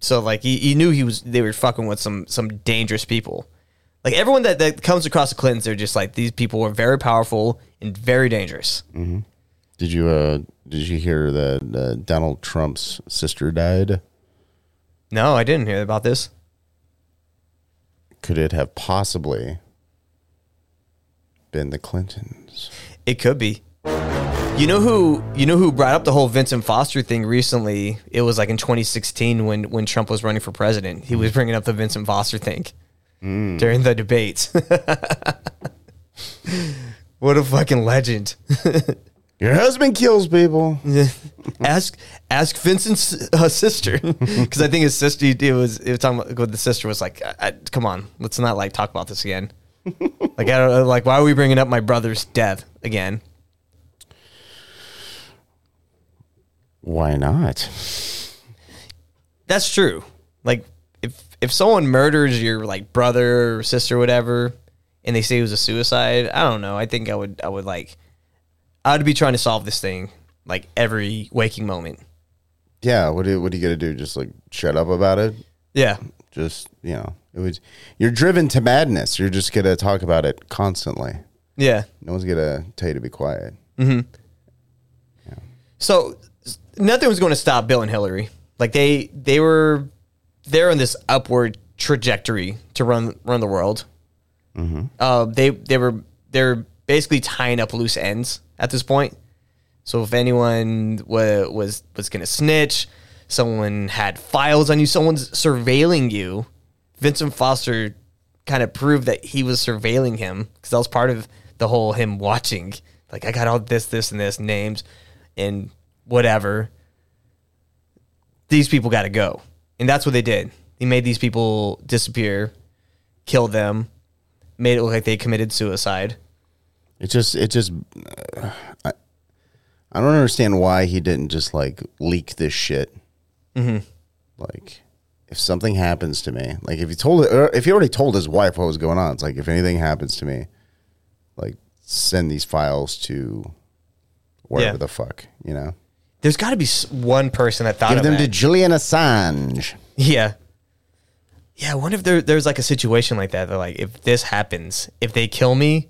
So like he, he knew he was they were fucking with some some dangerous people. Like everyone that, that comes across the Clintons, they're just like these people are very powerful and very dangerous. did you uh did you hear that uh, Donald Trump's sister died? No, I didn't hear about this. Could it have possibly been the Clintons? It could be. You know who you know who brought up the whole Vincent Foster thing recently? It was like in 2016 when when Trump was running for president. He was bringing up the Vincent Foster thing during the debates. what a fucking legend! Your husband kills people. ask ask Vincent's uh, sister because I think his sister. It was it was talking about with the sister was like, I, I, "Come on, let's not like talk about this again." like I don't like why are we bringing up my brother's death again? Why not? That's true. Like if if someone murders your like brother or sister or whatever and they say it was a suicide, I don't know. I think I would I would like I would be trying to solve this thing like every waking moment. Yeah. What do what are you gonna do? Just like shut up about it? Yeah. Just you know, it was. You're driven to madness. You're just gonna talk about it constantly. Yeah. No one's gonna tell you to be quiet. Mm-hmm. Yeah. So nothing was going to stop Bill and Hillary. Like they they were they're on this upward trajectory to run run the world. Uh, they they were they're basically tying up loose ends at this point. So if anyone wa- was was going to snitch, someone had files on you, someone's surveilling you. Vincent Foster kind of proved that he was surveilling him because that was part of the whole him watching. Like I got all this, this, and this names and whatever. These people got to go, and that's what they did. He made these people disappear, killed them, made it look like they committed suicide. It just, it just, uh, I, I don't understand why he didn't just like leak this shit. Mm-hmm. Like, if something happens to me, like if he told, or if he already told his wife what was going on, it's like if anything happens to me, like send these files to wherever Yeah. the fuck, you know. There's got to be one person that thought Give of them that. to Julian Assange. Yeah. Yeah, I wonder if there, there's like a situation like that. They're like, if this happens, if they kill me,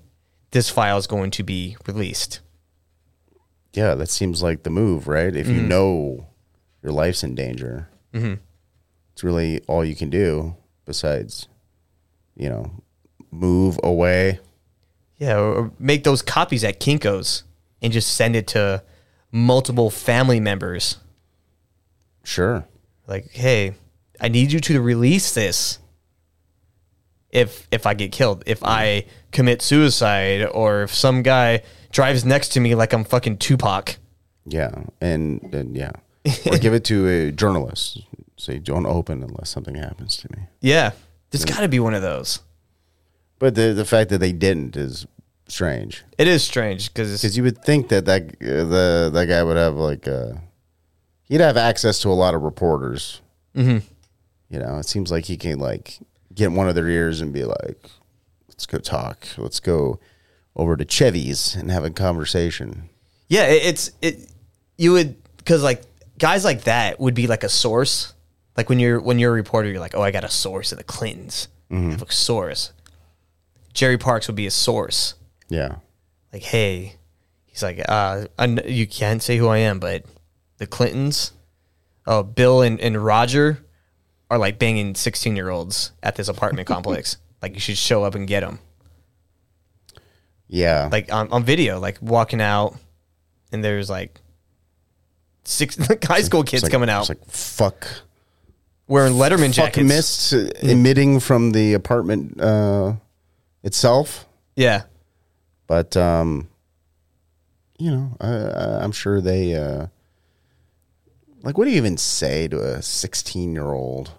this file is going to be released. Yeah, that seems like the move, right? If you mm-hmm. know your life's in danger, mm-hmm. it's really all you can do besides, you know, move away. Yeah, or, or make those copies at Kinko's and just send it to multiple family members. Sure. Like, hey, I need you to release this. If if I get killed, if I commit suicide, or if some guy drives next to me like I'm fucking Tupac. Yeah, and and yeah, or give it to a journalist. Say don't open unless something happens to me. Yeah, there's got to be one of those. But the the fact that they didn't is strange It is strange because because you would think that that uh, the that guy would have like uh he'd have access to a lot of reporters. Mhm. You know, it seems like he can like get in one of their ears and be like, "Let's go talk. Let's go over to Chevy's and have a conversation. Yeah, it, it's it. You would because like guys like that would be like a source. Like when you're when you're a reporter, you're like, oh, I got a source in the Clintons. I have a source. Jerry Parks would be a source. Yeah. Like, hey, he's like, uh, I you can't say who I am, but the Clintons, oh, Bill and, and Roger are like banging 16 year olds at this apartment complex. Like, you should show up and get them. Yeah. Like on, on video, like walking out, and there's like six high school kids like- coming out It's like fuck. wearing Letterman Fuck jackets. mist uh, emitting from the apartment uh, itself. Yeah. But um, you know, I, I, I'm sure they uh, like. What do you even say to a 16 year old?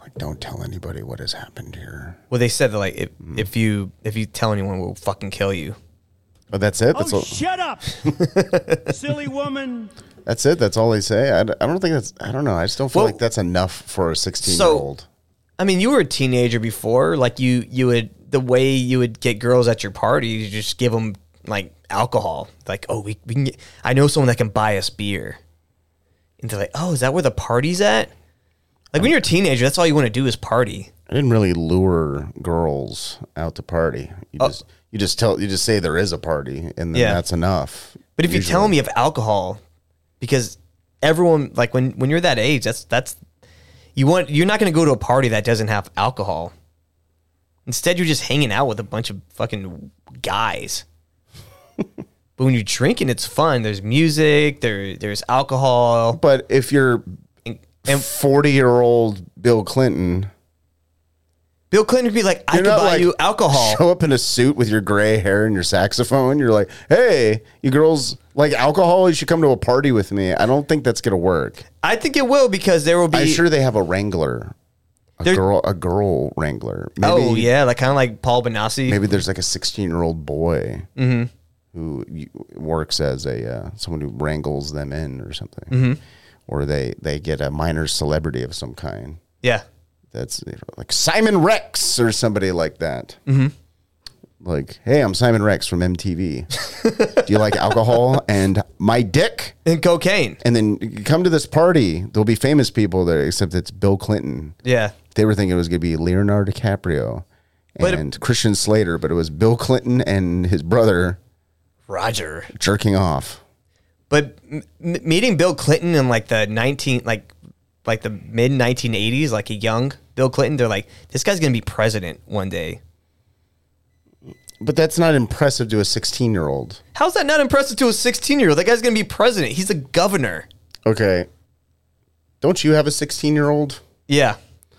Like, don't tell anybody what has happened here. Well, they said that like if, Mm. if you if you tell anyone, we'll fucking kill you. But that's it. That's oh, all. shut up, silly woman. That's it. That's all they say. I, I don't think that's. I don't know. I just don't feel Well- like that's enough for a 16 year So- old. I mean, you were a teenager before. Like you, you would the way you would get girls at your party, you just give them like alcohol. Like, oh, we, we can. Get, I know someone that can buy us beer. And they're like, oh, is that where the party's at? Like when you're a teenager, that's all you want to do is party. I didn't really lure girls out to party. You oh. just you just tell you just say there is a party, and then Yeah. that's enough. But if you tell me of alcohol, because everyone like when when you're that age, that's that's you want you're not going to go to a party that doesn't have alcohol. Instead, you're just hanging out with a bunch of fucking guys. but when you're drinking, it's fun. There's music. There there's alcohol. But if you're and 40 year old Bill Clinton, Bill Clinton would be like, I you're can not buy like you alcohol. Show up in a suit with your gray hair and your saxophone. You're like, hey, you girls like alcohol? You should come to a party with me. I don't think that's gonna work. I think it will because there will be. I'm sure they have a wrangler, a There- girl, a girl wrangler. oh yeah, like kind of like Paul Benassi. Maybe there's like a 16 year old boy Mhm. who y- works as a uh, someone who wrangles them in or something, Mhm. or they they get a minor celebrity of some kind. Yeah. That's you know, like Simon Rex or somebody like that. Mhm. Like, hey, I'm Simon Rex from MTV. Do you like alcohol and my dick and cocaine? And then you come to this party. There'll be famous people there, except it's Bill Clinton. Yeah. They were thinking it was going to be Leonardo DiCaprio But- and Christian Slater, but it was Bill Clinton and his brother Roger. jerking off. But m- meeting Bill Clinton in like the 19 like like the mid 1980s, like a young Bill Clinton, they're like this guy's going to be president one day. But that's not impressive to a 16 year old. How's that not impressive to a 16-year-old? That guy's going to be president. He's a governor. Okay. Don't you have a 16 year old? Yeah.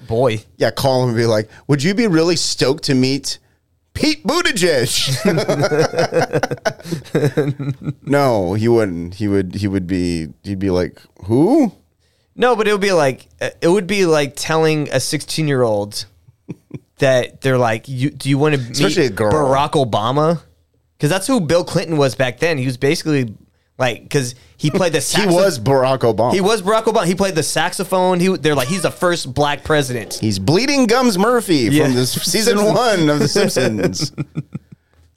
Boy. Yeah, call him and be like, would you be really stoked to meet Pete Buttigieg? no, he wouldn't. He would he would be he'd be like, who? No, but it would be like uh, it would be like telling a 16-year-old that they're like, you, "Do you want to meet a. Barack Obama?" Because that's who Bill Clinton was back then. He was basically like because he played the He was Barack Obama. He was Barack Obama. He played the saxophone. He they're like he's the first black president. He's bleeding gums Murphy Yeah. from this season one of The Simpsons.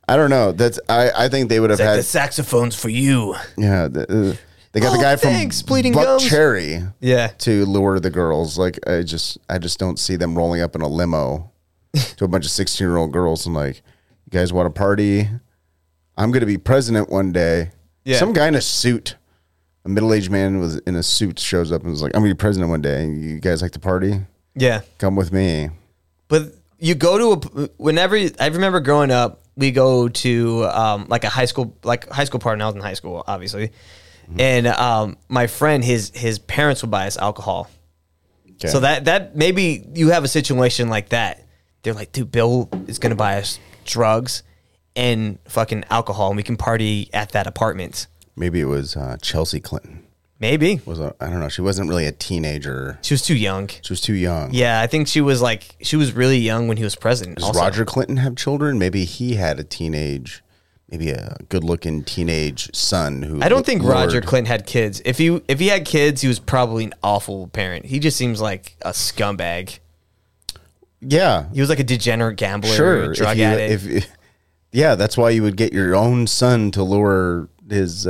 I don't know. That's I, I think they would have had the saxophone's for you. yeah. The, uh, they got Oh, the guy thanks, from Bleeding Buck Gums. Cherry Yeah. to lure the girls. Like I just I just don't see them rolling up in a limo to a bunch of sixteen year old girls and like, you guys want to party? I'm gonna be president one day. Yeah. Some guy in a suit, a middle aged man was in a suit shows up and was like, I'm gonna be president one day. You guys like to party? Yeah. Come with me. But you go to a whenever I remember growing up, we go to um, like a high school like high school party. And I was in high school, obviously, and um, my friend his his parents would buy us alcohol. Okay. So that that maybe you have a situation like that. They're like, dude, Bill is gonna buy us drugs and fucking alcohol, and we can party at that apartment. Maybe it was uh, Chelsea Clinton. Maybe Was a, I don't know. She wasn't really a teenager. she was too young. She was too young. Yeah, I think she was like she was really young when he was president. Does also. Roger Clinton have children? Maybe he had a teenage, maybe a good-looking teenage son who. I don't think lured- Roger Clinton had kids. If he if he had kids, he was probably an awful parent. He just seems like a scumbag. Yeah, He was like a degenerate gambler, sure. drug if you, addict. If, Yeah, that's why you would get your own son to lure his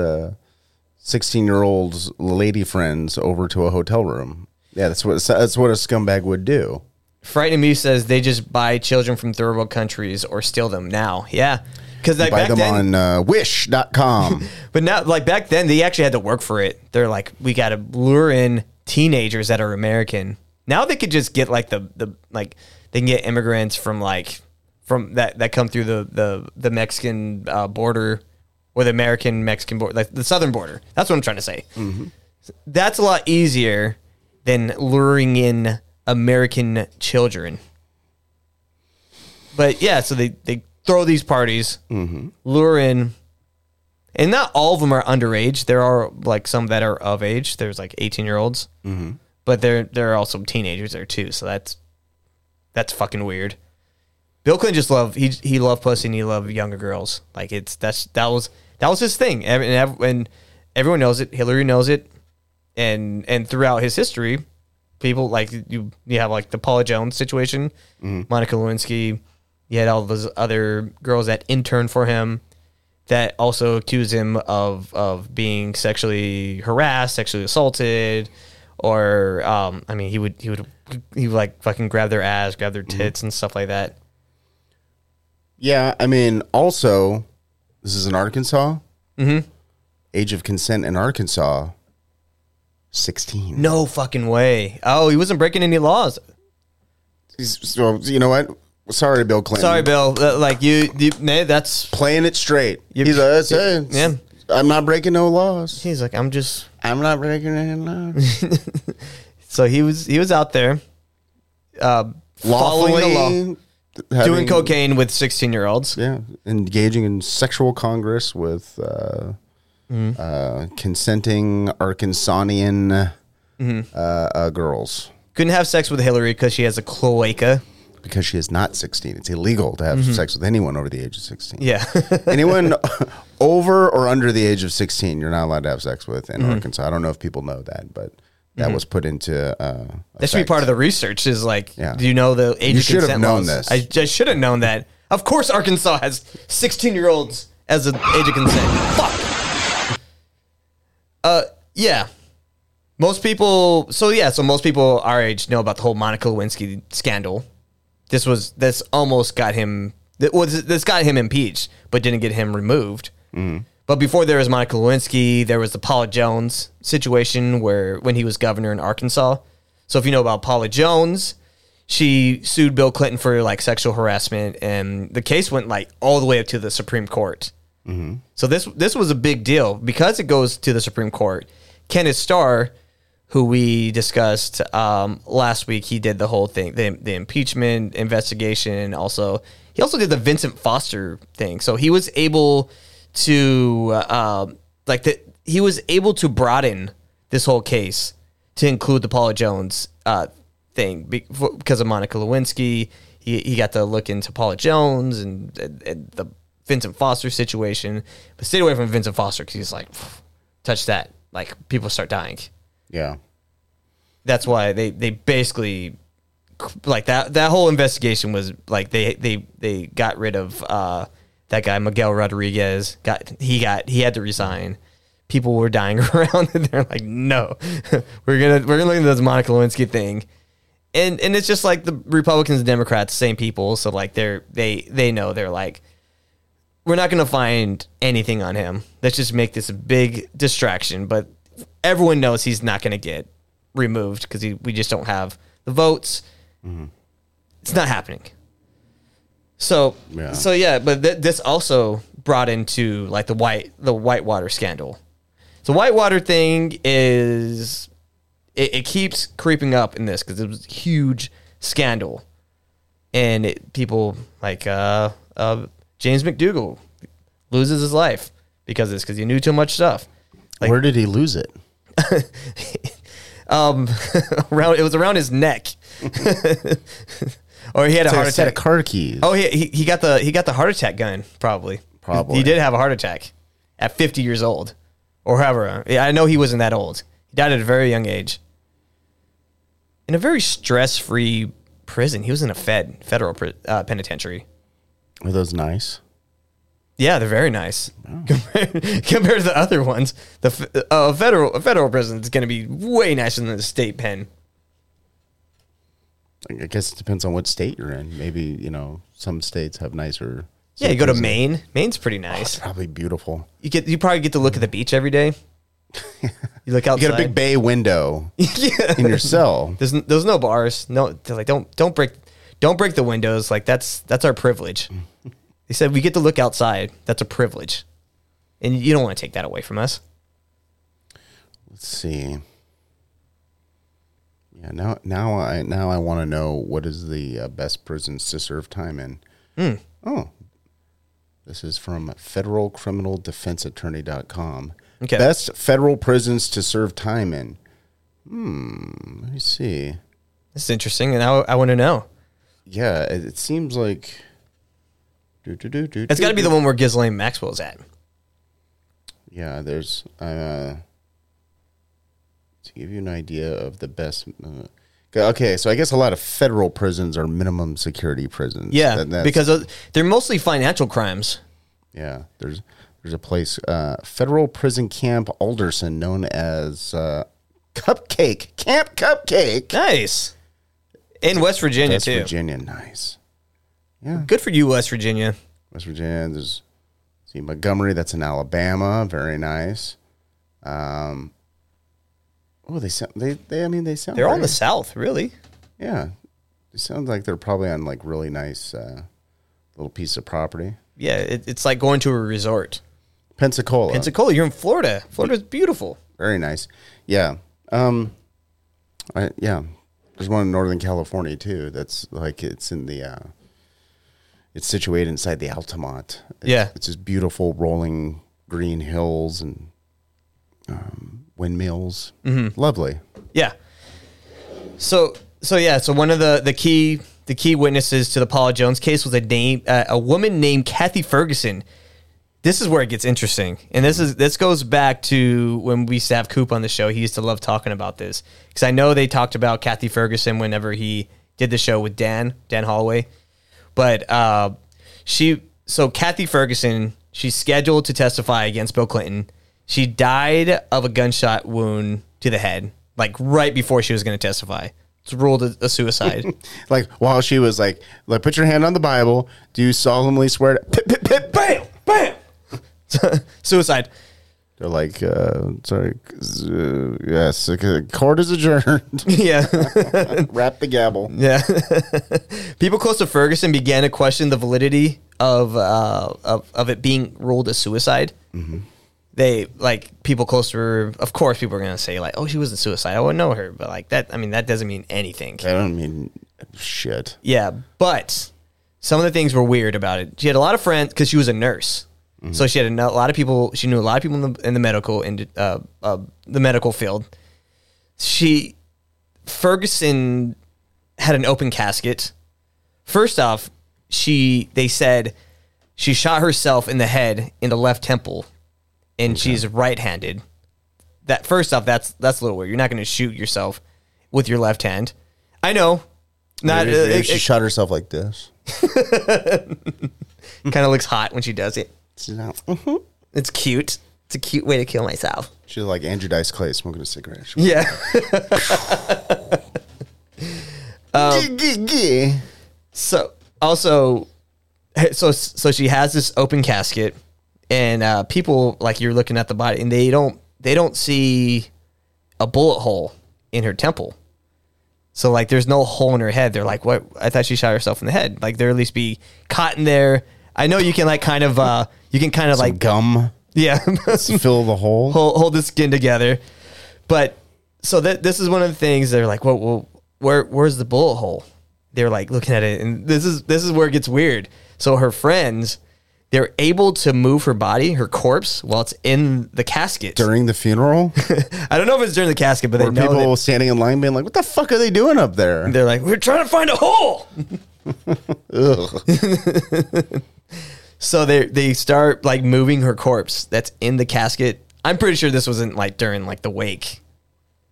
sixteen year old lady friends over to a hotel room. Yeah, that's what that's what a scumbag would do. Frightening Me says they just buy children from third world countries or steal them now. Yeah. Because like Buy back them then, on uh, Wish.com. but now like back then they actually had to work for it. They're like, we got to lure in teenagers that are American. Now they could just get like the the like they can get immigrants from like from that that come through the the the Mexican uh, border or the American Mexican border, like the southern border. That's what I'm trying to say. Mm-hmm. That's a lot easier than luring in American children. But yeah, so they they throw these parties, mm-hmm. lure in, and not all of them are underage. There are like some that are of age. There's like 18 year olds, mm-hmm. but there there are also teenagers there too. So that's that's fucking weird. Bill Clinton just loved he he loved pussy and he loved younger girls. Like it's that's that was that was his thing. And, and everyone knows it. Hillary knows it, and and throughout his history, people like you you have like the Paula Jones situation, Monica Lewinsky. You had all those other girls that interned for him that also accused him of of being sexually harassed, sexually assaulted, or um, I mean, he would he would he would like fucking grab their ass, grab their tits, and stuff like that. Yeah, I mean, also, this is in Arkansas. Mm-hmm. Age of consent in Arkansas, sixteen. No fucking way. Oh, he wasn't breaking any laws. So you know what? Sorry, Bill Clinton. Sorry, Bill. Like you, you man, that's Playing it straight. You- He's like, "Hey, Yeah. I'm not breaking no laws. he's like I'm just. I'm not breaking any laws. So he was he was out there, uh, following the law, Lawfully doing cocaine with sixteen year olds. Yeah, engaging in sexual congress with uh, Mm-hmm. uh, consenting Arkansanian Mm-hmm. uh, uh, girls Couldn't have sex with Hillary because she has a cloaca. because she is not 16. It's illegal to have sex with anyone over the age of 16. Mm-hmm. Yeah. anyone over or under the age of 16, you're not allowed to have sex with Mm-hmm. in Arkansas. I don't know if people know that, but that was put into. Uh, That should be part of the research. Is like, Yeah. do you know the age You of should have consent known laws? this. I just should have known that. Of course, Arkansas has 16 year olds as an age of consent. Fuck. Uh, yeah. Most people. So yeah. So most people our age know about the whole Monica Lewinsky scandal. This was this almost got him. This, was- this got him impeached, but didn't get him removed. But before there was Monica Lewinsky, there was the Paula Jones situation where when he was governor in Arkansas. So if you know about Paula Jones, she sued Bill Clinton for like sexual harassment, and the case went like all the way up to the Supreme Court. So this this was a big deal because it goes to the Supreme Court. Kenneth Starr, who we discussed um, last week, he did the whole thing, the, the impeachment investigation. and Also, he also did the Vincent Foster thing. So he was able to uh, like that he was able to broaden this whole case to include the Paula Jones uh, thing because of Monica Lewinsky. He, he got to look into Paula Jones and, and, and the Vincent Foster situation, but stayed away from Vincent Foster because he's like, touch that, like people start dying. Yeah. That's why they they basically like that that whole investigation was like they they they got rid of uh that guy Miguel Rodriguez got he got he had to resign. People were dying around and they're like, no, we're gonna we're gonna look into this Monica Lewinsky thing. And and it's just like the Republicans and Democrats, same people. So like they're they they know they're like, we're not gonna find anything on him. Let's just make this a big distraction. But everyone knows he's not gonna get removed because we just don't have the votes. Mm-hmm. It's not happening. So Yeah. so yeah, but th- this also brought into like the white the Whitewater scandal. The Whitewater thing is it, it keeps creeping up in this because it was a huge scandal, and it, people like uh, uh, James McDougal loses his life because of this because he knew too much stuff. Like- Where did he lose it? Um, around it was around his neck, or he had a heart a set of attack. car keys. Oh, he, he he got the he got the heart attack gun probably. Probably. he did have a heart attack at 50 years old, or however. Yeah, I know he wasn't that old. He died at a very young age. In a very stress free prison, he was in a Fed federal uh, penitentiary. Are those nice? Yeah, they're very nice compared, compared to the other ones. The uh, federal a federal prison is going to be way nicer than the state pen. I guess it depends on what state you're in. Maybe you know some states have nicer. Yeah, you go to. Maine. Maine's pretty oh, nice. Probably beautiful. You get you probably get to look at the beach every day. You look outside. You get a big bay window yeah. in your cell. There's n- there's no bars. No, they're like don't don't break don't break the windows. Like that's that's our privilege. They said we get to look outside. That's a privilege, and you don't want to take that away from us. Let's see. Yeah, now now I now I want to know what is the uh, best prisons to serve time in. Hmm. Oh, this is from federalcriminaldefenseattorney.com. Okay. Best federal prisons to serve time in. Hmm. Let me see. This is interesting, and I, I want to know. Yeah, it, it seems like. Do, do, do, do, It's got to be the one where Ghislaine Maxwell's at. Yeah, there's uh to give you an idea of the best uh, okay, so I guess a lot of federal prisons are minimum security prisons. Yeah, That- because they're mostly financial crimes. yeah, there's there's a place uh Federal Prison Camp Alderson known as uh Cupcake Camp Cupcake. Nice. In West Virginia West too. Virginia, nice. Yeah. Good for you, West Virginia. West Virginia. There's see Montgomery. That's in Alabama. Very nice. Um. Oh, they sound. They. They. I mean, they sound. They're all in the South, really. Yeah. It sounds like they're probably on like really nice uh, little piece of property. Yeah, it, it's like going to a resort. Pensacola. Pensacola, you're in Florida. Florida's beautiful. Very nice. Yeah. Um. I, yeah. There's one in Northern California too. That's like it's in the. Uh, it's situated inside the Altamont. It's, Yeah. It's just beautiful rolling green hills and um, windmills. Mm-hmm. Lovely. Yeah. So so yeah, so one of the the key the key witnesses to the Paula Jones case was a name uh, a woman named Kathy Ferguson. This is where it gets interesting, and this is this goes back to when we used to have Coop on the show. He used to love talking about this because I know they talked about Kathy Ferguson whenever he did the show with Dan Dan Holloway, but uh, she so Kathy Ferguson she's scheduled to testify against Bill Clinton. She died of a gunshot wound to the head, like right before she was going to testify. It's ruled a, a suicide. Like while she was like, like put your hand on the Bible. Do you solemnly swear? To, pip, pip, pip, bam, bam. suicide. They're like, uh, sorry, uh, yes, uh, court is adjourned. yeah. Wrap the gavel. Yeah. People close to Ferguson began to question the validity of uh, of, of it being ruled a suicide. They like people close to her. Of course, people are gonna say like, "Oh, she wasn't suicide. I wouldn't know her." But like that, I mean, that doesn't mean anything. I don't mean shit. Yeah, but some of the things were weird about it. She had a lot of friends because she was a nurse, so she had a a lot of people. She knew a lot of people in the, in the medical in uh, uh, the medical field. She Ferguson had an open casket. First off, she they said she shot herself in the head in the left temple, and she's right-handed. That first off, that's that's a little weird. You're not going to shoot yourself with your left hand. I know. Not Maybe- maybe uh, she it- shot herself like this. kind of looks hot when she does it. Mhm. It's cute. It's a cute way to kill myself. She's like Andrew Dice Clay smoking a cigarette. She- Yeah. Um, So also, so so she has this open casket, and uh, people like you're looking at the body, and they don't they don't see a bullet hole in her temple. So like, there's no hole in her head. They're like, what? I thought she shot herself in the head. Like there at least be cotton there. I know you can like kind of uh you can kind of Some like gum. yeah fill the hole. hold, hold the skin together. But so that this is one of the things they're like, well, well, where where's the bullet hole? They're like looking at it, and this is this is where it gets weird. So her friends, they're able to move her body, her corpse, while it's in the casket. During the funeral, I don't know if it's during the casket, but they know people that standing in line being like, "What the fuck are they doing up there?" they're like, we're trying to find a hole. Ugh. So they they start like moving her corpse that's in the casket. I'm pretty sure this wasn't like during like the wake.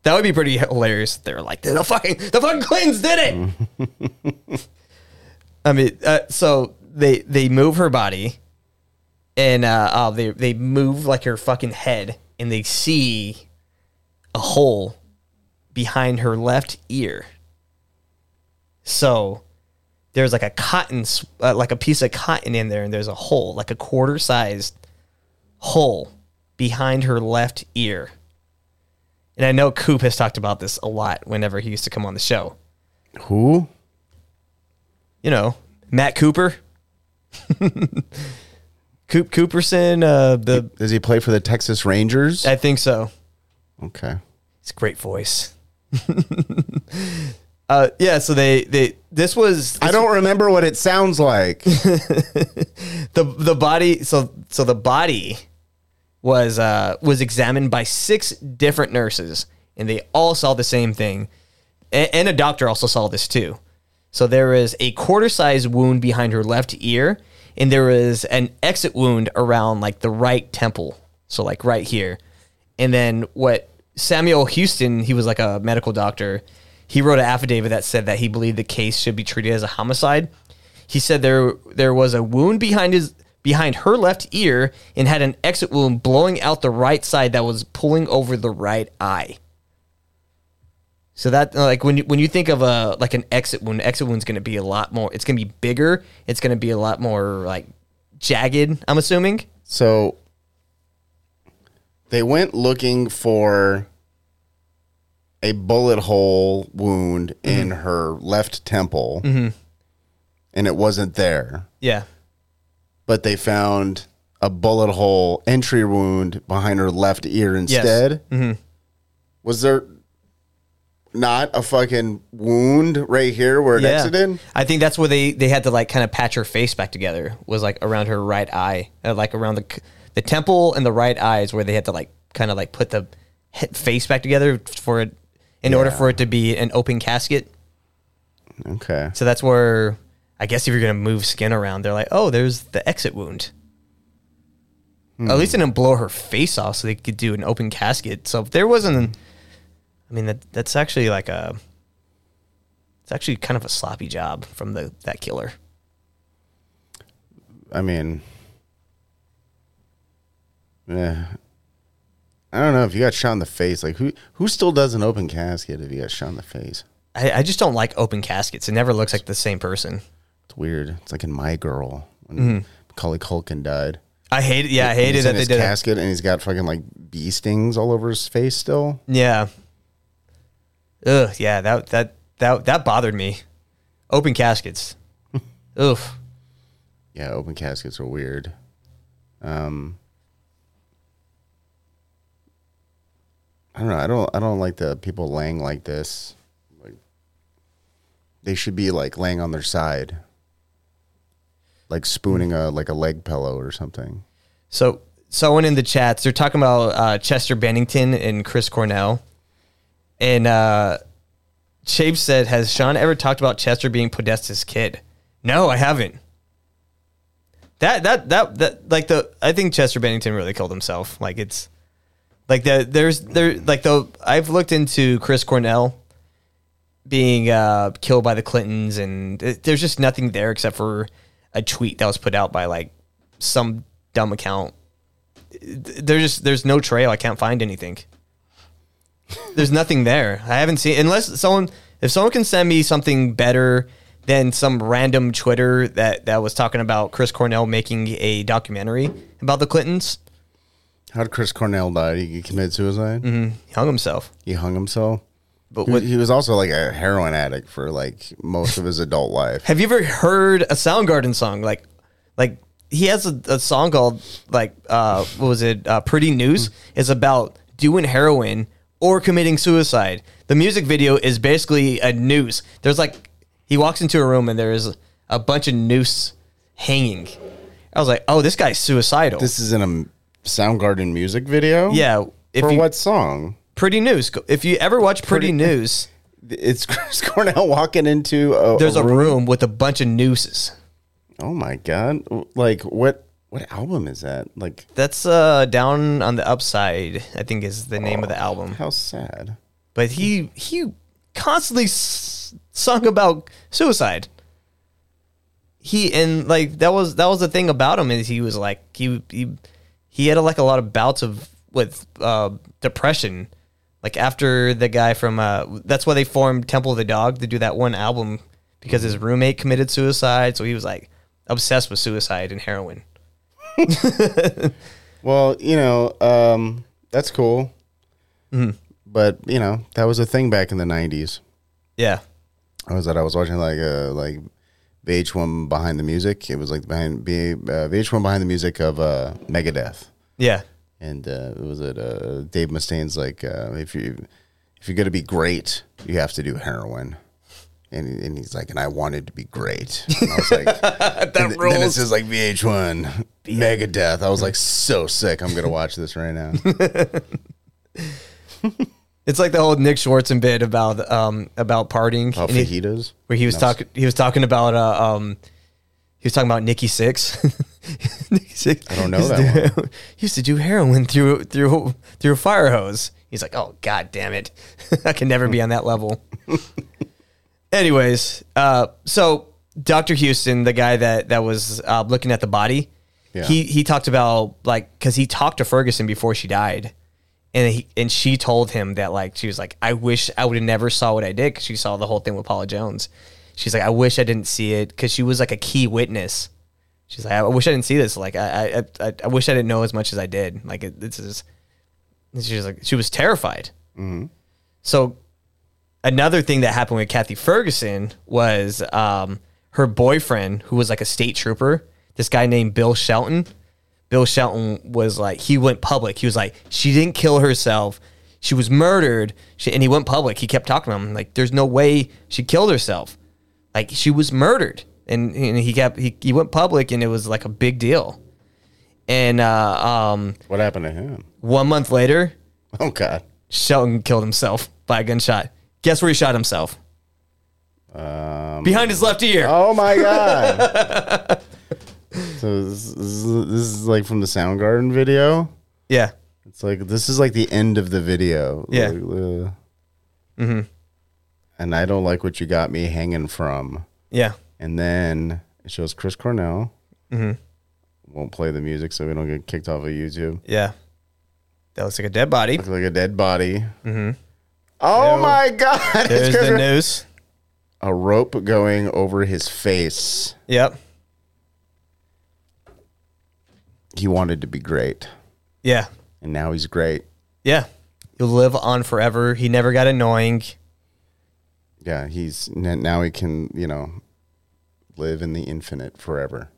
That would be pretty hilarious. They're like the fucking the fucking Clintons did it. I mean, uh, so they they move her body, and uh, uh, they they move like her fucking head, and they see a hole behind her left ear. So there's like a cotton, uh, like a piece of cotton in there, and there's a hole, like a quarter sized hole behind her left ear. And I know Coop has talked about this a lot whenever he used to come on the show. Who? You know, Matt Cooper. Coop Cooperson, uh, the Does he play for the Texas Rangers? I think so. Okay. It's a great voice. uh, yeah, so they they this was I don't remember what it sounds like. the the body so so the body was uh was examined by six different nurses and they all saw the same thing A- and a doctor also saw this too so there is a quarter size wound behind her left ear and there was an exit wound around like the right temple. So like right here. And then what samuel houston he was like a medical doctor he wrote an affidavit that said that he believed the case should be treated as a homicide. He said there there was a wound behind his behind her left ear and had an exit wound blowing out the right side that was pulling over the right eye. So that like when you when you think of a like an exit wound, exit wound's going to be a lot more. It's going to be bigger. It's going to be a lot more like jagged. I'm assuming. So they went looking for a bullet hole wound in her left temple, Mhm. and it wasn't there. Yeah. But they found a bullet hole entry wound behind her left ear instead. Mhm. Was there not a fucking wound right here where it exited? I think that's where they they had to like kind of patch her face back together. Was like around her right eye, uh, like around the the temple and the right eye is where they had to like kind of like put the he- face back together for it in order for it to be an open casket. Okay. So that's where I guess if you're gonna move skin around, they're like, oh, there's the exit wound. At least it didn't blow her face off, so they could do an open casket. So if there wasn't, I mean, that that's actually like a, it's actually kind of a sloppy job from the that killer. I mean, yeah. I don't know if you got shot in the face. Like who who still does an open casket if you got shot in the face? I, I just don't like open caskets. It never looks like the same person. It's weird. It's like in My Girl when Mhm. Macaulay Culkin died. I hate it. Yeah, I hated that they did it. casket and he's got fucking like bee stings all over his face still. Yeah. Ugh. Yeah. That that that that bothered me. Open caskets. Oof. Yeah, open caskets are weird. Um, I don't know. I don't. I don't like the people laying like this. Like they should be like laying on their side, like spooning a like a leg pillow or something. So someone in the chats, they're talking about uh, Chester Bennington and Chris Cornell, and uh, said, "Has Sean ever talked about Chester being Podesta's kid?" No, I haven't. That that that that like the I think Chester Bennington really killed himself. Like it's like the there's there like the I've looked into Chris Cornell being uh, killed by the Clintons, and it, there's just nothing there except for a tweet that was put out by like some dumb account. There's just there's no trail. I can't find anything. There's nothing there. I haven't seen unless someone if someone can send me something better than some random Twitter that that was talking about Chris Cornell making a documentary about the Clintons. How did Chris Cornell die? He committed suicide. Mm-hmm. He hung himself. He hung himself. But what- he was also like a heroin addict for like most of his adult life. Have you ever heard a Soundgarden song? Like, like he has a, a song called like uh, what was it? Uh, Pretty Noose. It's about doing heroin or committing suicide. The music video is basically a noose. There's like he walks into a room and there's a bunch of noose hanging. I was like, oh, this guy's suicidal. This is in a Soundgarden music video. yeah. If For you, what song? Pretty Noose. If you ever watch Pretty, Pretty- News, It's Chris Cornell walking into a. there's a room with a bunch of nooses. Oh my god! Like what? What album is that? Like That's uh down on the upside. I think is the name of the album. how sad. But he he constantly s- sung about suicide. he and like that was that was the thing about him is he was like he he he had like a lot of bouts of with uh, depression. Like after the guy from uh, that's why they formed Temple of the Dog to do that one album because his roommate committed suicide, so he was like obsessed with suicide and heroin. Well, you know, um, that's cool. Mhm. But you know, that was a thing back in the '90s. Yeah. I was that I was watching like uh like VH1 behind the music. It was like behind B- uh, VH1 behind the music of uh, Megadeth. Yeah. and uh, it was it uh, Dave Mustaine's like uh, if you if you're gonna be great, you have to do heroin. And, and he's like, and I wanted to be great. And I was like, That and th- Then it rules. says like VH1, Megadeth. I was like, so sick. I'm gonna watch this right now. It's like the whole Nick Swardson bit about um about partying. Oh, he- fajitas? where he was Nice. talking he was talking about uh, um he was talking about Nikki Sixx. Nikki Sixx. I don't know that do- He used to do heroin through through through a fire hose. He's like, oh god damn it, I can never be on that level. Anyways, uh, so Dr. Houston, the guy that that was uh, looking at the body, Yeah. he he talked about like because he talked to Ferguson before she died, and he and she told him that like she was like I wish I would have never saw what I did because she saw the whole thing with Paula Jones. She's like I wish I didn't see it because she was like a key witness. She's like I wish I didn't see this. Like I I I, wish I didn't know as much as I did. Like it, this is. She was like she was terrified. Mhm. So another thing that happened with Kathy Ferguson was um, her boyfriend, who was like a state trooper, this guy named Bill Shelton. Bill Shelton was like, he went public. He was like, she didn't kill herself. She was murdered. She, and he went public. He kept talking to him like, there's no way she killed herself. Like she was murdered. And, and he kept, he, he went public and it was like a big deal. And uh, um, what happened to him? One month later, oh god, Shelton killed himself by a gunshot. Guess where he shot himself? Um, Behind his left ear. Oh my god. so this, this, is, this is like from the Soundgarden video. Yeah. It's like this is like the end of the video. Yeah. Like, uh, Mhm. And I don't like what you got me hanging from. Yeah. And then it shows Chris Cornell. Mhm. Won't play the music so we don't get kicked off of YouTube. Yeah. That looks like a dead body. Looks like a dead body. Mm-hmm. Oh my god! It's There's the noose. A rope going over his face. Yep. He wanted to be great. Yeah. And now he's great. Yeah. He'll live on forever. He never got annoying. Yeah, he's n- now he can, you know, live in the infinite forever.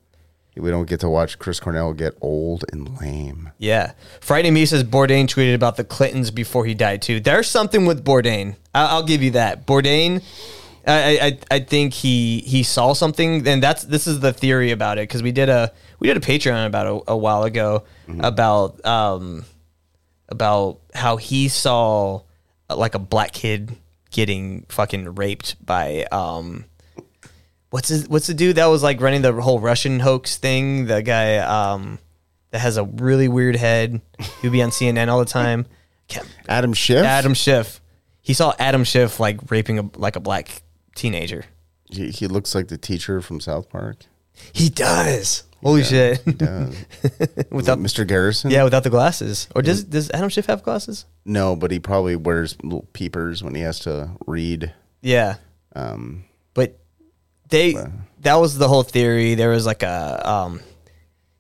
We don't get to watch Chris Cornell get old and lame. Yeah. Friday Me says Bourdain tweeted about the Clintons before he died too. There's something with Bourdain. I- I'll give you that. Bourdain, I, I I think he he saw something, and that's this is the theory about it because we did a we did a Patreon about a, a while ago about um about how he saw like a black kid getting fucking raped by um what's his, what's the dude that was like running the whole Russian hoax thing? The guy um, that has a really weird head. He'd be on CNN all the time. Can't- Adam Schiff? Adam Schiff. He saw Adam Schiff like raping a like a black teenager. He, he looks like the teacher from South Park. He does. Holy shit. He does. without Mr. Garrison? Yeah, without the glasses. Or does does Adam Schiff have glasses? No, but he probably wears little peepers when he has to read. Yeah. Um, But they that was the whole theory. There was like a um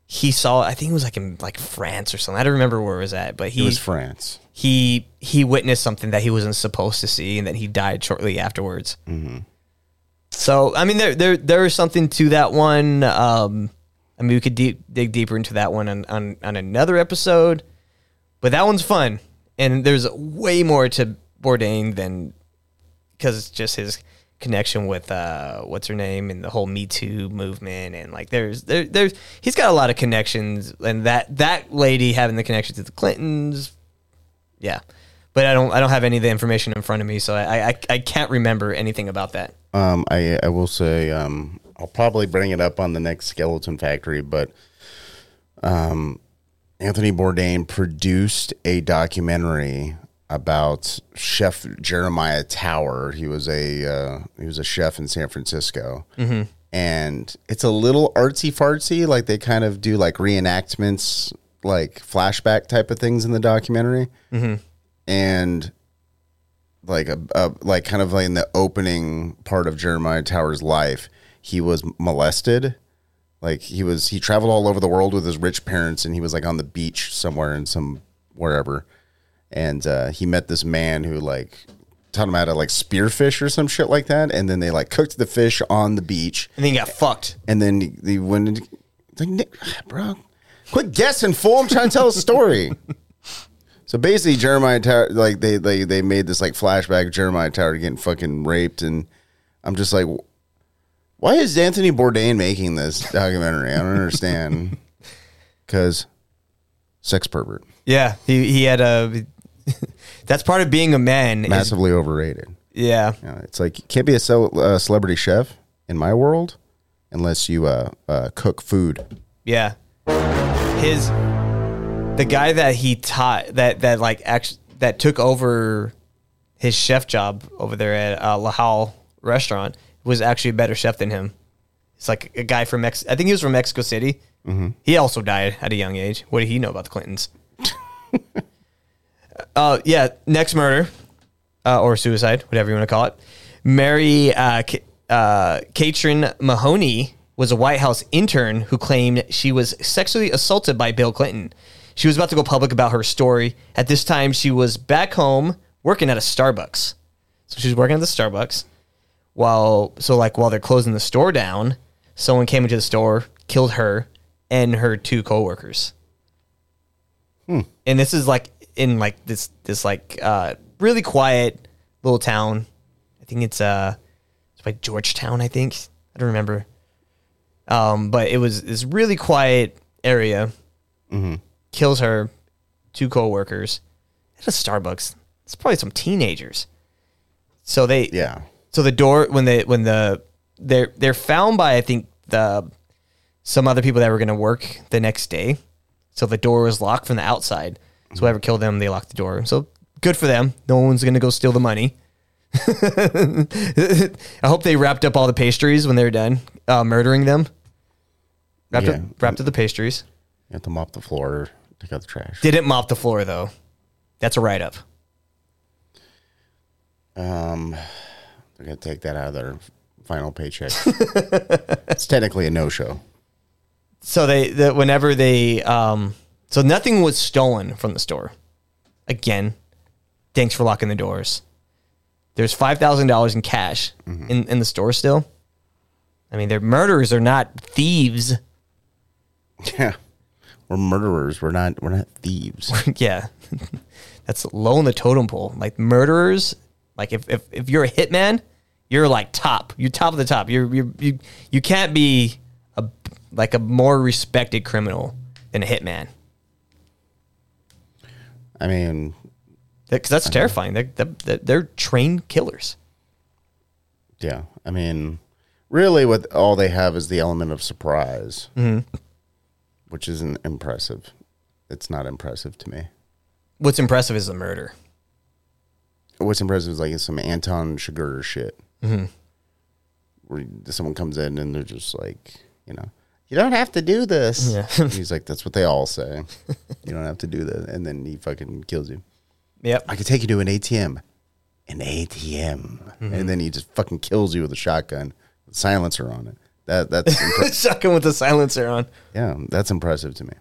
he saw I think it was like in like France or something. I don't remember where it was at, but he it was France. he he witnessed something that he wasn't supposed to see and then he died shortly afterwards. Mm-hmm. So I mean there there there is something to that one. Um I mean we could deep, dig deeper into that one on, on on another episode. But that one's fun. And there's way more to Bourdain than because it's just his connection with uh what's her name and the whole Me Too movement and like there's there there's he's got a lot of connections and that that lady having the connection to the Clintons yeah. But I don't I don't have any of the information in front of me so I I, I can't remember anything about that. Um, I I will say um, I'll probably bring it up on the next Skeleton Factory, but um, Anthony Bourdain produced a documentary about Chef Jeremiah Tower. He was a uh, he was a chef in San Francisco, Mhm. and it's a little artsy fartsy. Like they kind of do like reenactments, like flashback type of things in the documentary, Mhm. and like a, a like kind of like in the opening part of Jeremiah Tower's life, he was molested. Like he was he traveled all over the world with his rich parents, and he was like on the beach somewhere in some wherever, and uh, he met this man who like taught him how to like spearfish or some shit like that, and then they like cooked the fish on the beach, And then he got fucked. and then he, he went into, like Nick, bro, quit guessing, fool! I'm trying to tell a story. So basically, Jeremiah Tower, like they they they made this like flashback of Jeremiah Tower getting fucking raped, and I'm just like, why is Anthony Bourdain making this documentary? I don't understand. Because sex pervert, Yeah, he he had a. that's part of being a man. is- massively overrated. yeah, You know, it's like you can't be a cel- uh, celebrity chef in my world unless you uh, uh, cook food. yeah. His the guy that he taught that that like actually that took over his chef job over there at uh, Lahal restaurant was actually a better chef than him. It's like a guy from Mex. I think he was from Mexico City. He also died at a young age. What did he know about the Clintons? uh, yeah. Next murder, uh, or suicide, whatever you want to call it. Mary uh, K- uh, Caitrin Mahoney was a White House intern who claimed she was sexually assaulted by Bill Clinton. She was about to go public about her story. At this time, she was back home working at a Starbucks. So she was working at the Starbucks while so like while they're closing the store down, someone came into the store, killed her and her two coworkers. Hmm. And this is like in like this this like uh really quiet little town. I think it's uh it's by Georgetown, I think. I don't remember. Um, but it was this really quiet area. Kills her, two coworkers at a Starbucks. It's probably some teenagers. So they Yeah. so the door when they when the they're they're found by I think the some other people that were gonna work the next day. So the door was locked from the outside. So whoever killed them, they locked the door. So good for them. No one's gonna go steal the money. I hope they wrapped up all the pastries when they were done uh, murdering them. Wrapped Yeah. up wrapped up the pastries. You have to mop the floor, take out the trash. Didn't mop the floor though. That's a write up. Um, they're gonna take that out of their final paycheck. it's technically a no-show. so they the, whenever they um so nothing was stolen from the store. Again thanks for locking the doors. There's $5000 in cash mm-hmm. in, in the store still. I mean they're murderers. Are not thieves. Yeah, we're murderers. We're not. We're not thieves. yeah. That's low in the totem pole. Like murderers like if, if, if you're a hitman you're like top. You're top of the top. You're, you're you you can't be a like a more respected criminal than a hitman I mean, because that's terrifying. They're, they're they're trained killers. yeah. I mean, really, what all they have is the element of surprise, mm-hmm. which isn't impressive. It's not impressive to me. What's impressive is the murder. What's impressive is like some Anton Chigurh shit, mm-hmm. where someone comes in and they're just like, you know, you don't have to do this. Yeah. He's like, that's what they all say. you don't have to do that, and then he fucking kills you. Yep. I could take you to an ATM. An ATM. Mm-hmm. And then he just fucking kills you with a shotgun with a silencer on it. That that's impre- Shotgun with a silencer on. yeah, that's impressive to me.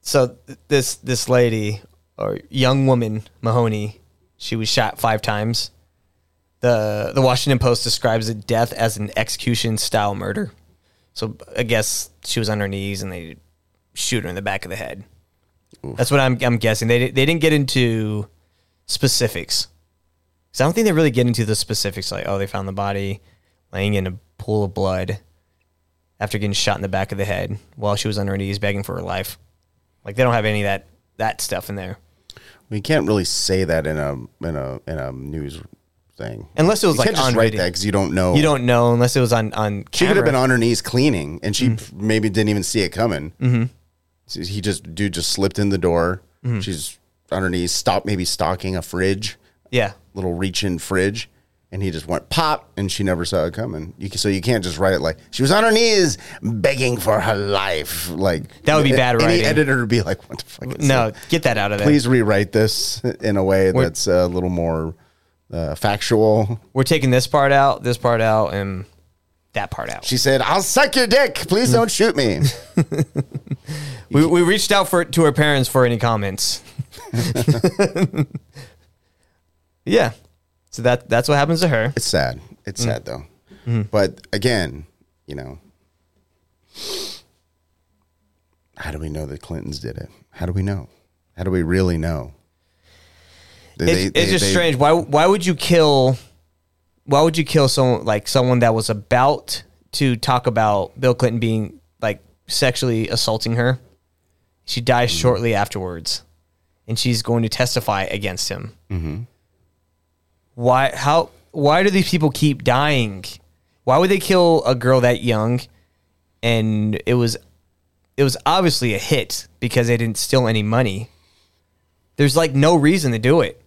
So this this lady or young woman Mahoney, she was shot five times. the The Washington Post describes the death as an execution style murder. So I guess she was on her knees and they shoot her in the back of the head. That's what I'm I'm guessing. They they didn't get into specifics. Cause I don't think they really get into the specifics. Like, oh, they found the body laying in a pool of blood after getting shot in the back of the head while she was on her knees begging for her life. Like, they don't have any of that that stuff in there. We can't really say that in a in a in a news thing. Unless it was you like can't just on write that because you don't know. You don't know unless it was on on. She could have camera. been on her knees cleaning, and she Mm. maybe didn't even see it coming. Mhm. So He just dude just slipped in the door. Mhm. She's on her knees, stopped maybe stocking a fridge. Yeah. little reach in fridge, and he just went pop, and she never saw it coming. You can, so you can't just write it like she was on her knees begging for her life. Like That would be bad Any writing. editor would be like, "What the fuck?" Is No, that? get that out of there. Please rewrite this in a way that's a little more uh, factual. We're taking this part out, this part out, and that part out. She said, "I'll suck your dick. Please don't shoot me." We, we reached out for to her parents for any comments. yeah, so that that's what happens to her. It's sad. It's Mm. sad though. Mhm. But again, you know, how do we know the Clintons did it? How do we know? How do we really know? Did It's, they- it's just they- strange. Why why would you kill? Why would you kill someone like someone that was about to talk about Bill Clinton being like sexually assaulting her? She dies Mm-hmm. shortly afterwards, and she's going to testify against him. Mhm. Why? How? Why do these people keep dying? Why would they kill a girl that young? And it was, it was obviously a hit because they didn't steal any money. There's like no reason to do it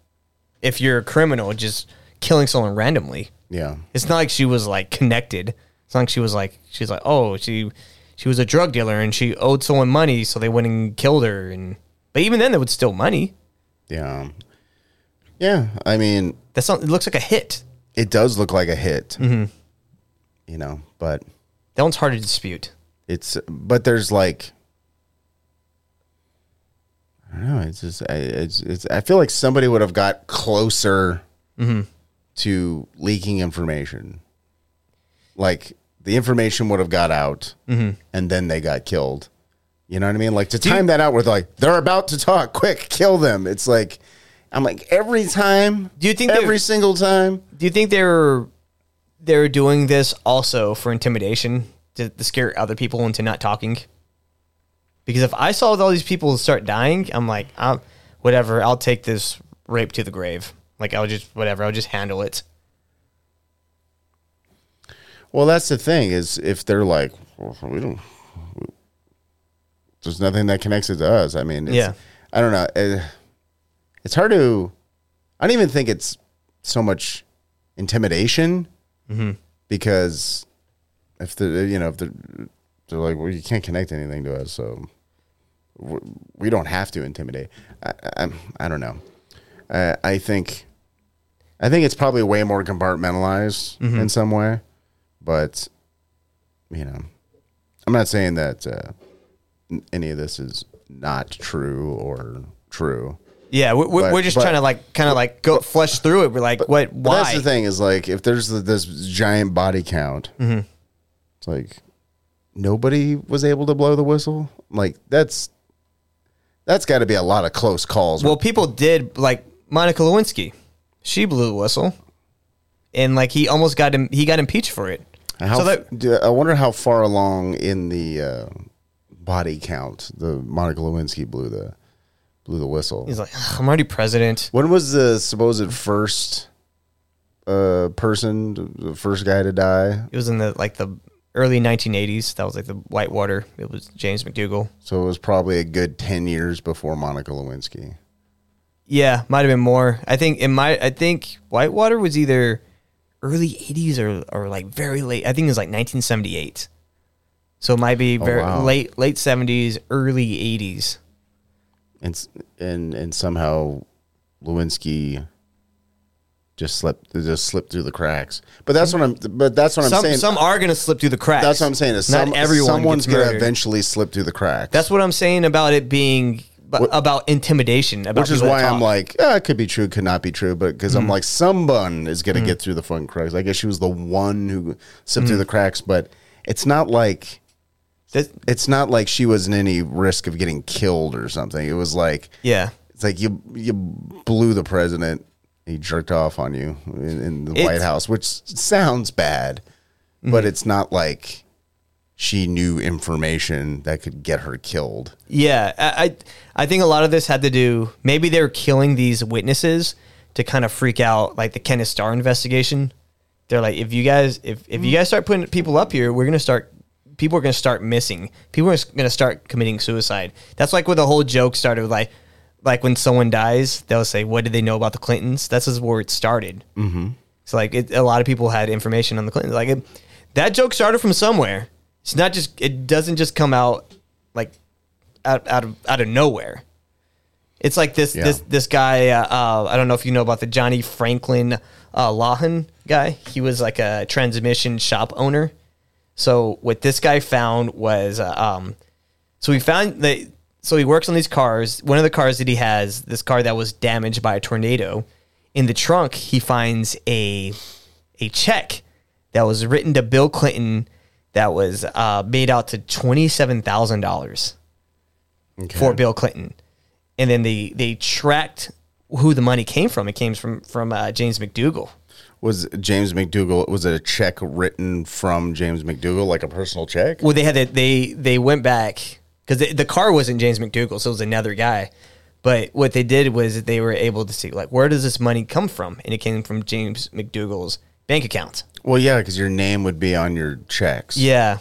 if you're a criminal just killing someone randomly. Yeah. It's not like she was like connected. It's not like she was like she's like oh she she was a drug dealer and she owed someone money so they went and killed her and but even then they would steal money. Yeah. Yeah. I mean, That's not. It looks like a hit. it does look like a hit. Mhm. You know, but That one's hard to dispute. it's but there's like I don't know. It's just I, it's it's. I feel like somebody would have got closer Mhm. to leaking information. Like the information would have got out, Mhm. and then they got killed. You know what I mean? Like to Do you- time that out with like they're about to talk, quick, kill them. It's like I'm like every time. Do you think every single time? Do you think they're they're doing this also for intimidation to, to scare other people into not talking? Because if I saw all these people start dying, I'm like, i whatever. I'll take this rape to the grave. Like I'll just whatever. I'll just handle it. Well, that's the thing is if they're like, well, we don't, there's nothing that connects it to us. I mean, Yeah. I don't know. Eh, It's hard to. I don't even think it's so much intimidation Mhm. because if the you know if they're, they're like, well, you can't connect anything to us, so we don't have to intimidate. I, I, I don't know. I, I think. I think it's probably way more compartmentalized Mhm. in some way, but you know, I'm not saying that uh, any of this is not true or true. Yeah, we're, we're, But- we're just but- trying to like kind of like go flesh through it. We're like, what? But Why? that's the thing is like if there's this giant body count, Mhm. it's like nobody was able to blow the whistle. Like that's that's got to be a lot of close calls. Well, people did like Monica Lewinsky. She blew the whistle, and like he almost got him. He got impeached for it. How, so that I wonder how far along in the uh, body count the Monica Lewinsky blew the blew the whistle. he's like, "Ugh, I'm already president. When was the supposed first uh, person, the first guy to die? It was in the like the early 1980s. That was like the Whitewater. It was James McDougal. So it was probably a good ten years before Monica Lewinsky. Yeah, might have been more. I think it might. I think Whitewater was either early 80s or or like very late. I think it was like 1978. So it might be Oh, very wow. late late 70s, early 80s. and and and somehow Lewinsky just slip just slipped through the cracks. But that's what I'm. But that's what I'm some saying. some are going to slip through the cracks. that's what I'm saying. Is not some, everyone someone's gonna eventually slip through the cracks. That's what I'm saying about it being bu- about intimidation. About which is why I'm like, yeah, it could be true, could not be true, but because I'm Mhm. like, someone is gonna Mhm. get through the fun cracks. I guess she was the one who slipped through Mhm. the cracks, but it's not like. it's not like she was in any risk of getting killed or something. It was like, Yeah. it's like you you blew the president. He jerked off on you in, in the It's- White House, which sounds bad, but Mhm. it's not like she knew information that could get her killed. Yeah, I, I think a lot of this had to do. Maybe they were killing these witnesses to kind of freak out, like the Kenneth Starr investigation. They're like, if you guys, if if you guys start putting people up here, we're gonna start. People are gonna start missing. People are gonna start committing suicide. That's like where the whole joke started. with, Like, like when someone dies, they'll say, "What did they know about the Clintons?" That's just where it started. Mm-hmm. So like it, a lot of people had information on the Clintons. Like it, that joke started from somewhere. It's not just it doesn't just come out like out out of out of nowhere. It's like this Yeah. this this guy. Uh, uh, I don't know if you know about the Johnny Franklin uh, Lawhon guy. He was like a transmission shop owner. So what this guy found was, uh, um, so he found that. So he works on these cars. One of the cars that he has, this car that was damaged by a tornado, in the trunk he finds a a check that was written to Bill Clinton that was uh, made out to twenty seven thousand dollars for Bill Clinton, and then they they tracked who the money came from. It came from from uh, James McDougal. Was James McDougal? Was it a check written from James McDougal, like a personal check? Well, they had it. They they went back because the, the car wasn't James McDougal, so it was another guy. But what they did was they were able to see like where does this money come from, and it came from James McDougal's bank account. Well, yeah, because your name would be on your checks. Yeah.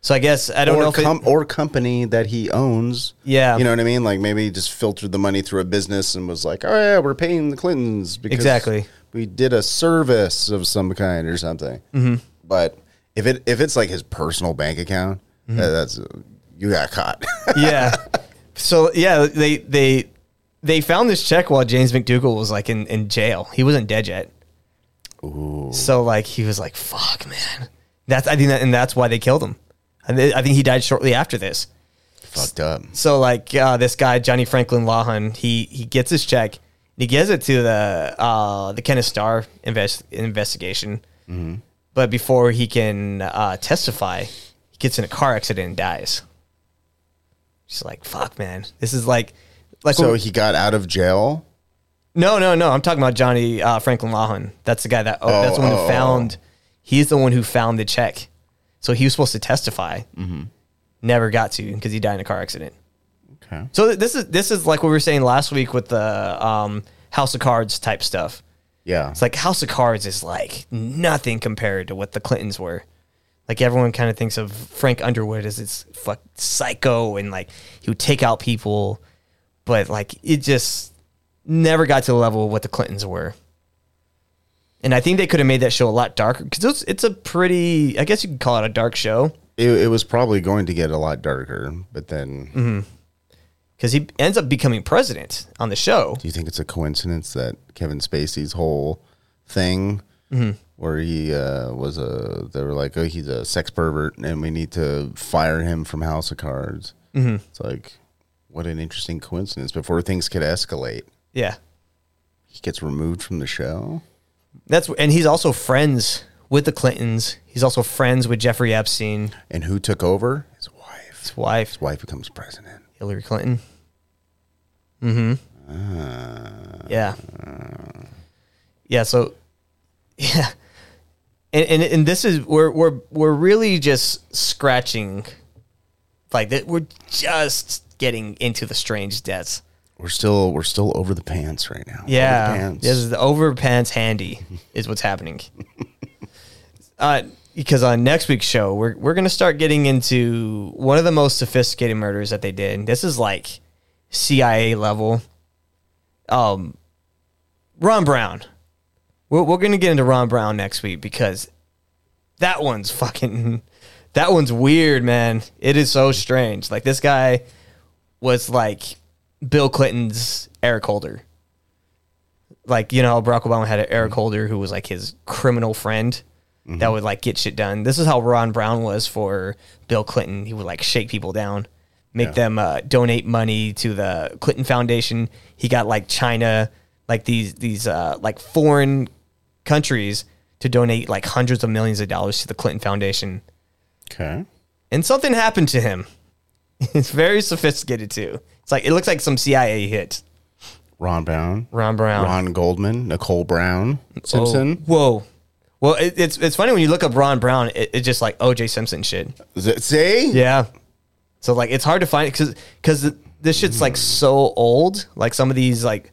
So I guess I don't or know if it- or company that he owns. Yeah. you know what I mean. Like maybe he just filtered the money through a business and was like, "Oh yeah, we're paying the Clintons because Exactly. we did a service of some kind or something." Mhm. But if it if it's like his personal bank account, Mhm. uh, that's you got caught. yeah. So yeah, they they they found this check while James McDougal was like in, in jail. He wasn't dead yet. Ooh. So like he was like, "Fuck, man." That's I think that, and that's why they killed him. I, thi- I think he died shortly after this. Fucked up. So like uh, this guy Johnny Franklin Lawhon, he he gets his check. And he gives it to the uh, the Kenneth Starr invest, investigation. Mhm. But before he can uh, testify, he gets in a car accident and dies. She's like, "Fuck, man, this is like." Like so when- he got out of jail. no, no, no. I'm talking about Johnny uh, Franklin Lawhon. That's the guy that. Oh, that's the one Oh, who oh, found. He's the one who found the check. So he was supposed to testify. Mhm. Never got to because he died in a car accident. Okay. So th- this is this is like what we were saying last week with the um, House of Cards type stuff. Yeah. It's like House of Cards is like nothing compared to what the Clintons were. Like everyone kind of thinks of Frank Underwood as this fuck psycho and like he would take out people, but like it just never got to the level of what the Clintons were. And I think they could have made that show a lot darker because it's, it's a pretty, I guess you could call it a dark show. It, it was probably going to get a lot darker, but then. Mm-hmm. Because he ends up becoming president on the show. Do you think it's a coincidence that Kevin Spacey's whole thing, Mhm. Where he uh, was a, they were like, oh, he's a sex pervert, and we need to fire him from House of Cards. Mhm. It's like, what an interesting coincidence. Before things could escalate, Yeah. he gets removed from the show. That's and he's also friends with the Clintons. He's also friends with Jeffrey Epstein. And who took over? His wife. His wife. His wife becomes president. Hillary Clinton. Mm-hmm. Ah. Yeah. Yeah. So, yeah, and, and and this is we're we're we're really just scratching, like that. We're just getting into the strange deaths. We're still we're still over the pants right now. Over Yeah, pants. this is the over pants handy is what's happening. uh, because on next week's show, we're we're gonna start getting into one of the most sophisticated murders that they did. This is like CIA level. Um, Ron Brown. We're we're gonna get into Ron Brown next week because that one's fucking. That one's weird, man. It is so strange. Like this guy was like Bill Clinton's Eric Holder. Like, you know, Barack Obama had an Eric Holder who was like his criminal friend that would like get shit done. This is how Ron Brown was for Bill Clinton. He would like shake people down, make Yeah. them uh, donate money to the Clinton Foundation. He got like China, like these these uh, like foreign countries to donate like hundreds of millions of dollars to the Clinton Foundation. Okay. And something happened to him. It's very sophisticated too. It's like it looks like some CIA hit. Ron Brown. Ron Brown. Ron Goldman. Nicole Brown. Simpson. Oh, whoa. Well, it, it's it's funny when you look up Ron Brown. It, it's just like OJ Simpson shit. Is it say? Yeah. So like it's hard to find because because this shit's like so old. Like some of these like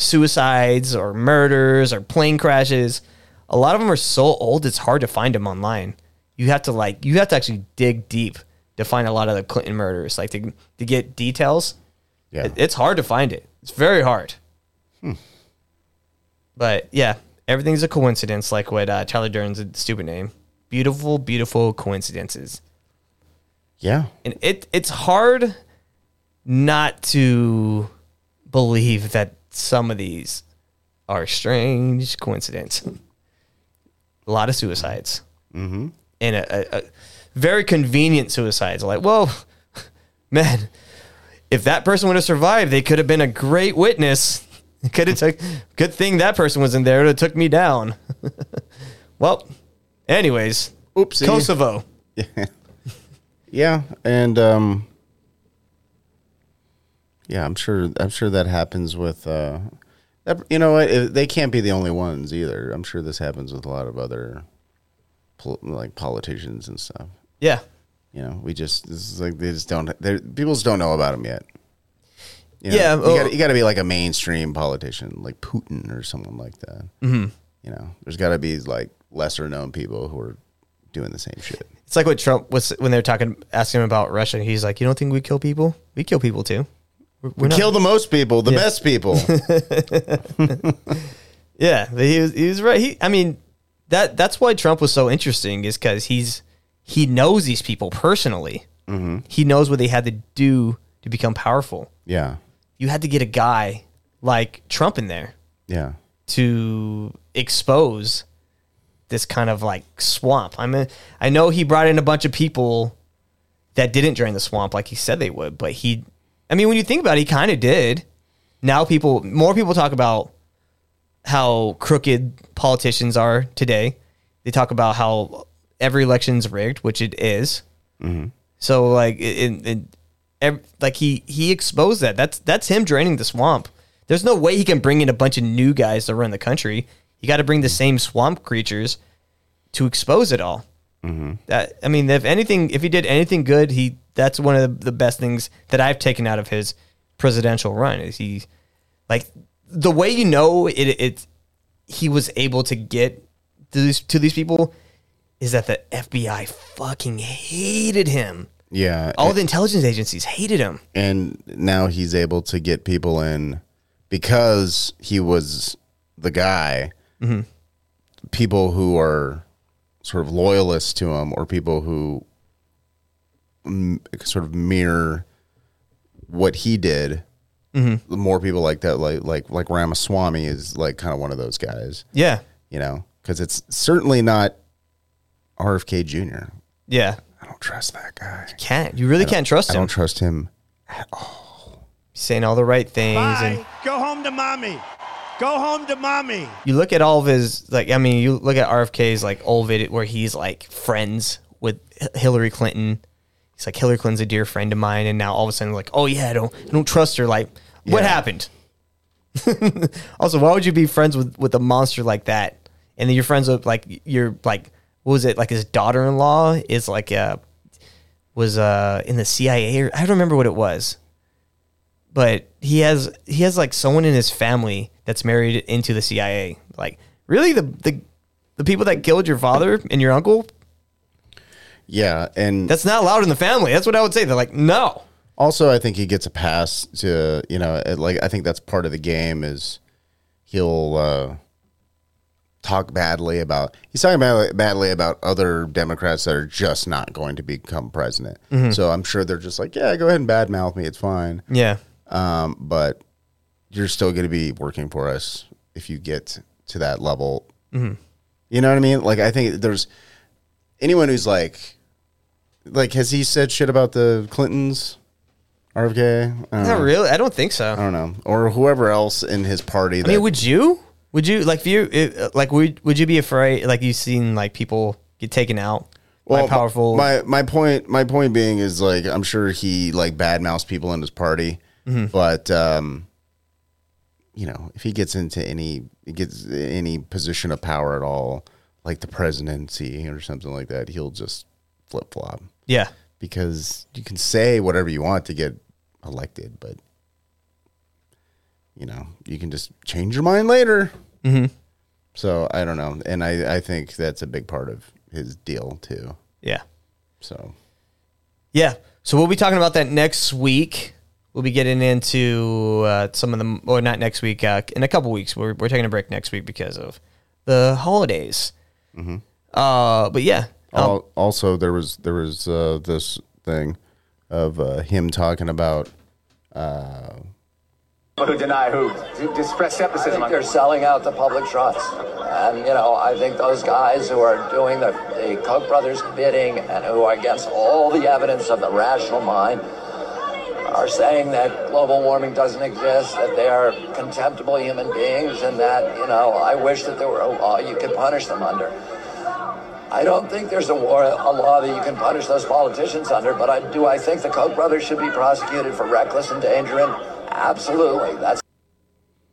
suicides or murders or plane crashes, a lot of them are so old. It's hard to find them online. You have to like you have to actually dig deep to find a lot of the Clinton murders. Like to to get details. Yeah. It- it's hard to find it. It's very hard. Hmm. But yeah, everything's a coincidence, like what uh, Tyler Durden's stupid name. Beautiful, beautiful coincidences. Yeah. And it it's hard not to believe that some of these are strange coincidence. a lot of suicides. Mm-hmm. And a, a, a very convenient suicides. Like, well, man, if that person would have survived, they could have been a great witness. Could have took good thing that person was in there to took me down. well, anyways, Oopsie. Kosovo. Yeah, and um, yeah, I'm sure. I'm sure that happens with. Uh, that, you know what? They can't be the only ones either. I'm sure this happens with a lot of other, pol- like politicians and stuff. Yeah. You know, we just this is like they just don't. People just don't know about them yet. You know, Yeah, you well- got you to be like a mainstream politician, like Putin or someone like that. Mhm. You know, there's got to be like lesser known people who are doing the same shit. It's like what Trump was when they were talking, asking him about Russia. He's like, "You don't think we kill people? We kill people too. We're, We not- kill the most people, the best people. Yeah, but he was he was right. He, I mean, that that's why Trump was so interesting is because he's he knows these people personally. Mm-hmm. He knows what they had to do to become powerful. Yeah. You had to get a guy like Trump in there Yeah. to expose this kind of like swamp. I mean, I know he brought in a bunch of people that didn't drain the swamp like he said they would, but he, I mean, when you think about it, he kind of did. Now people, more people talk about how crooked politicians are today. They talk about how every election's rigged, which it is. Mm-hmm. So like, it, it, ev- like he he exposed that. That's that's him draining the swamp. There's no way he can bring in a bunch of new guys to run the country. You got to bring the same swamp creatures to expose it all. Mm-hmm. That I mean, if anything, if he did anything good, he that's one of the best things that I've taken out of his presidential run. Is he like the way you know it? It he was able to get to these to these people is that the FBI fucking hated him. Yeah. All the intelligence agencies hated him. and now he's able to get people in because he was the guy. Mhm. People who are sort of loyalists to him, or people who m- sort of mirror what he did. Mhm. The more people like that, like like like Ramaswamy, is like kind of one of those guys. Yeah. you know, because it's certainly not RFK Jr. Yeah. I don't trust that guy. You can't. You really can't trust him. I don't trust him. at all. saying all the right things and Go home to mommy. Go home to mommy. you look at all of his like I mean you look at RFK's like old video where he's like friends with Hillary Clinton. He's like Hillary Clinton's a dear friend of mine, and now all of a sudden like oh yeah I don't I don't trust her. Like what happened? also, why would you be friends with with a monster like that? And then you're friends with like you're like what was it like his daughter in law is like uh was uh in the CIA or I don't remember what it was but he has he has like someone in his family that's married into the CIA. Like, really, the the the people that killed your father and your uncle? Yeah, and That's not allowed in the family. That's what I would say. They're like, no. Also, I think he gets a pass to you know, it- like I think that's part of the game is he'll uh, talk badly about he's talking badly, badly about other Democrats that are just not going to become president. Mhm. So I'm sure they're just like, yeah, go ahead and badmouth me, it's fine. Yeah. Um, but you're still going to be working for us if you get to that level. Mhm. You know what I mean? Like I think there's anyone who's like, like has he said shit about the Clintons? RFK? I don't Not know. really. I don't think so. I don't know, or whoever else in his party. I That, mean, would you? Would you like if you it, like would would you be afraid like you've seen like people get taken out by powerful? My my point my point being is like I'm sure he like badmouths people in his party, Mhm. but um, you know if he gets into any gets any position of power at all, like the presidency or something like that, he'll just flip flop. Yeah. because you can say whatever you want to get elected, but you know you can just change your mind later. Mhm. So I don't know, and I I think that's a big part of his deal too. Yeah. So Yeah. So we'll be talking about that next week. We'll be getting into uh, some of them, or not next week, uh, in a couple weeks. We're, we're taking a break next week because of the holidays. Uh, but yeah, um, also, there was there was uh, this thing of uh, him talking about uh, who deny who to express skepticism. they're selling out the public trust, and you know I think those guys who are doing the, the Koch brothers bidding and who are against all the evidence of the rational mind are saying that global warming doesn't exist, that they are contemptible human beings, and that you know I wish that there were a law you could punish them under. I don't think there's a, war, a law that you can punish those politicians under, but I do. I think the Koch brothers should be prosecuted for reckless endangering. Absolutely, that's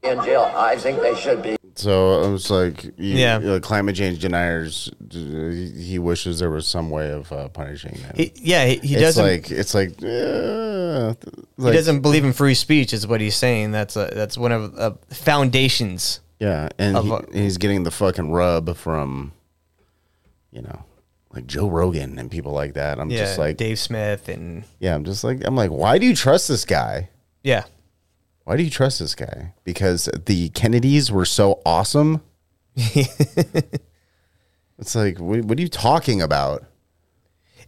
in jail. I think they should be. So it was like, you, Yeah. uh, climate change deniers. He wishes there was some way of uh, punishing them. he, yeah, he, he it's doesn't. like it's like, uh, he doesn't believe in free speech, is what he's saying. That's a, that's one of uh, foundations. yeah, and of he, and he's getting the fucking rub from, you know, like Joe Rogan and people like that. I'm Yeah, just like, Dave Smith and yeah, I'm just like, I'm like, why do you trust this guy? yeah, Why do you trust this guy? Because the Kennedys were so awesome. it's like, what, what are you talking about?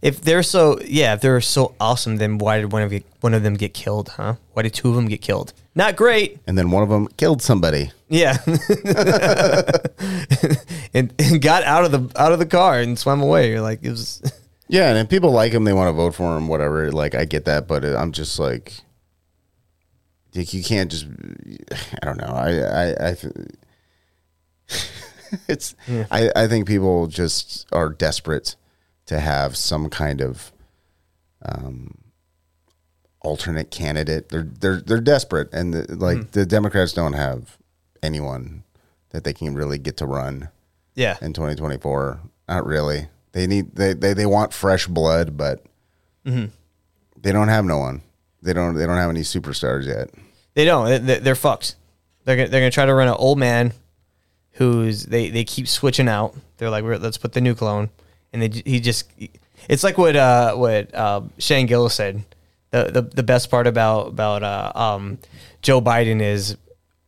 if they're so yeah, if they're so awesome, then why did one of you, one of them get killed? Huh? Why did two of them get killed? Not great. And then one of them killed somebody. Yeah, and, and got out of the out of the car and swam away. You're like it was. Yeah, and if people like him, they want to vote for him, whatever. Like, I get that, but I'm just like, like you can't just. I don't know. I I, I th- it's. I I think people just are desperate to have some kind of um alternate candidate. They're they're they're desperate, and the, like the Democrats don't have anyone that they can really get to run Yeah, in 2024. Not really. They need they they, they want fresh blood, but they don't have no one. They don't they don't have any superstars yet. they don't. They- They, they're fucked. They're gonna, they're gonna try to run an old man, who's they they keep switching out. They're like, let's put the new clone, and they he just. It's like what uh what uh Shane Gillis said. The, the the best part about about uh um Joe Biden is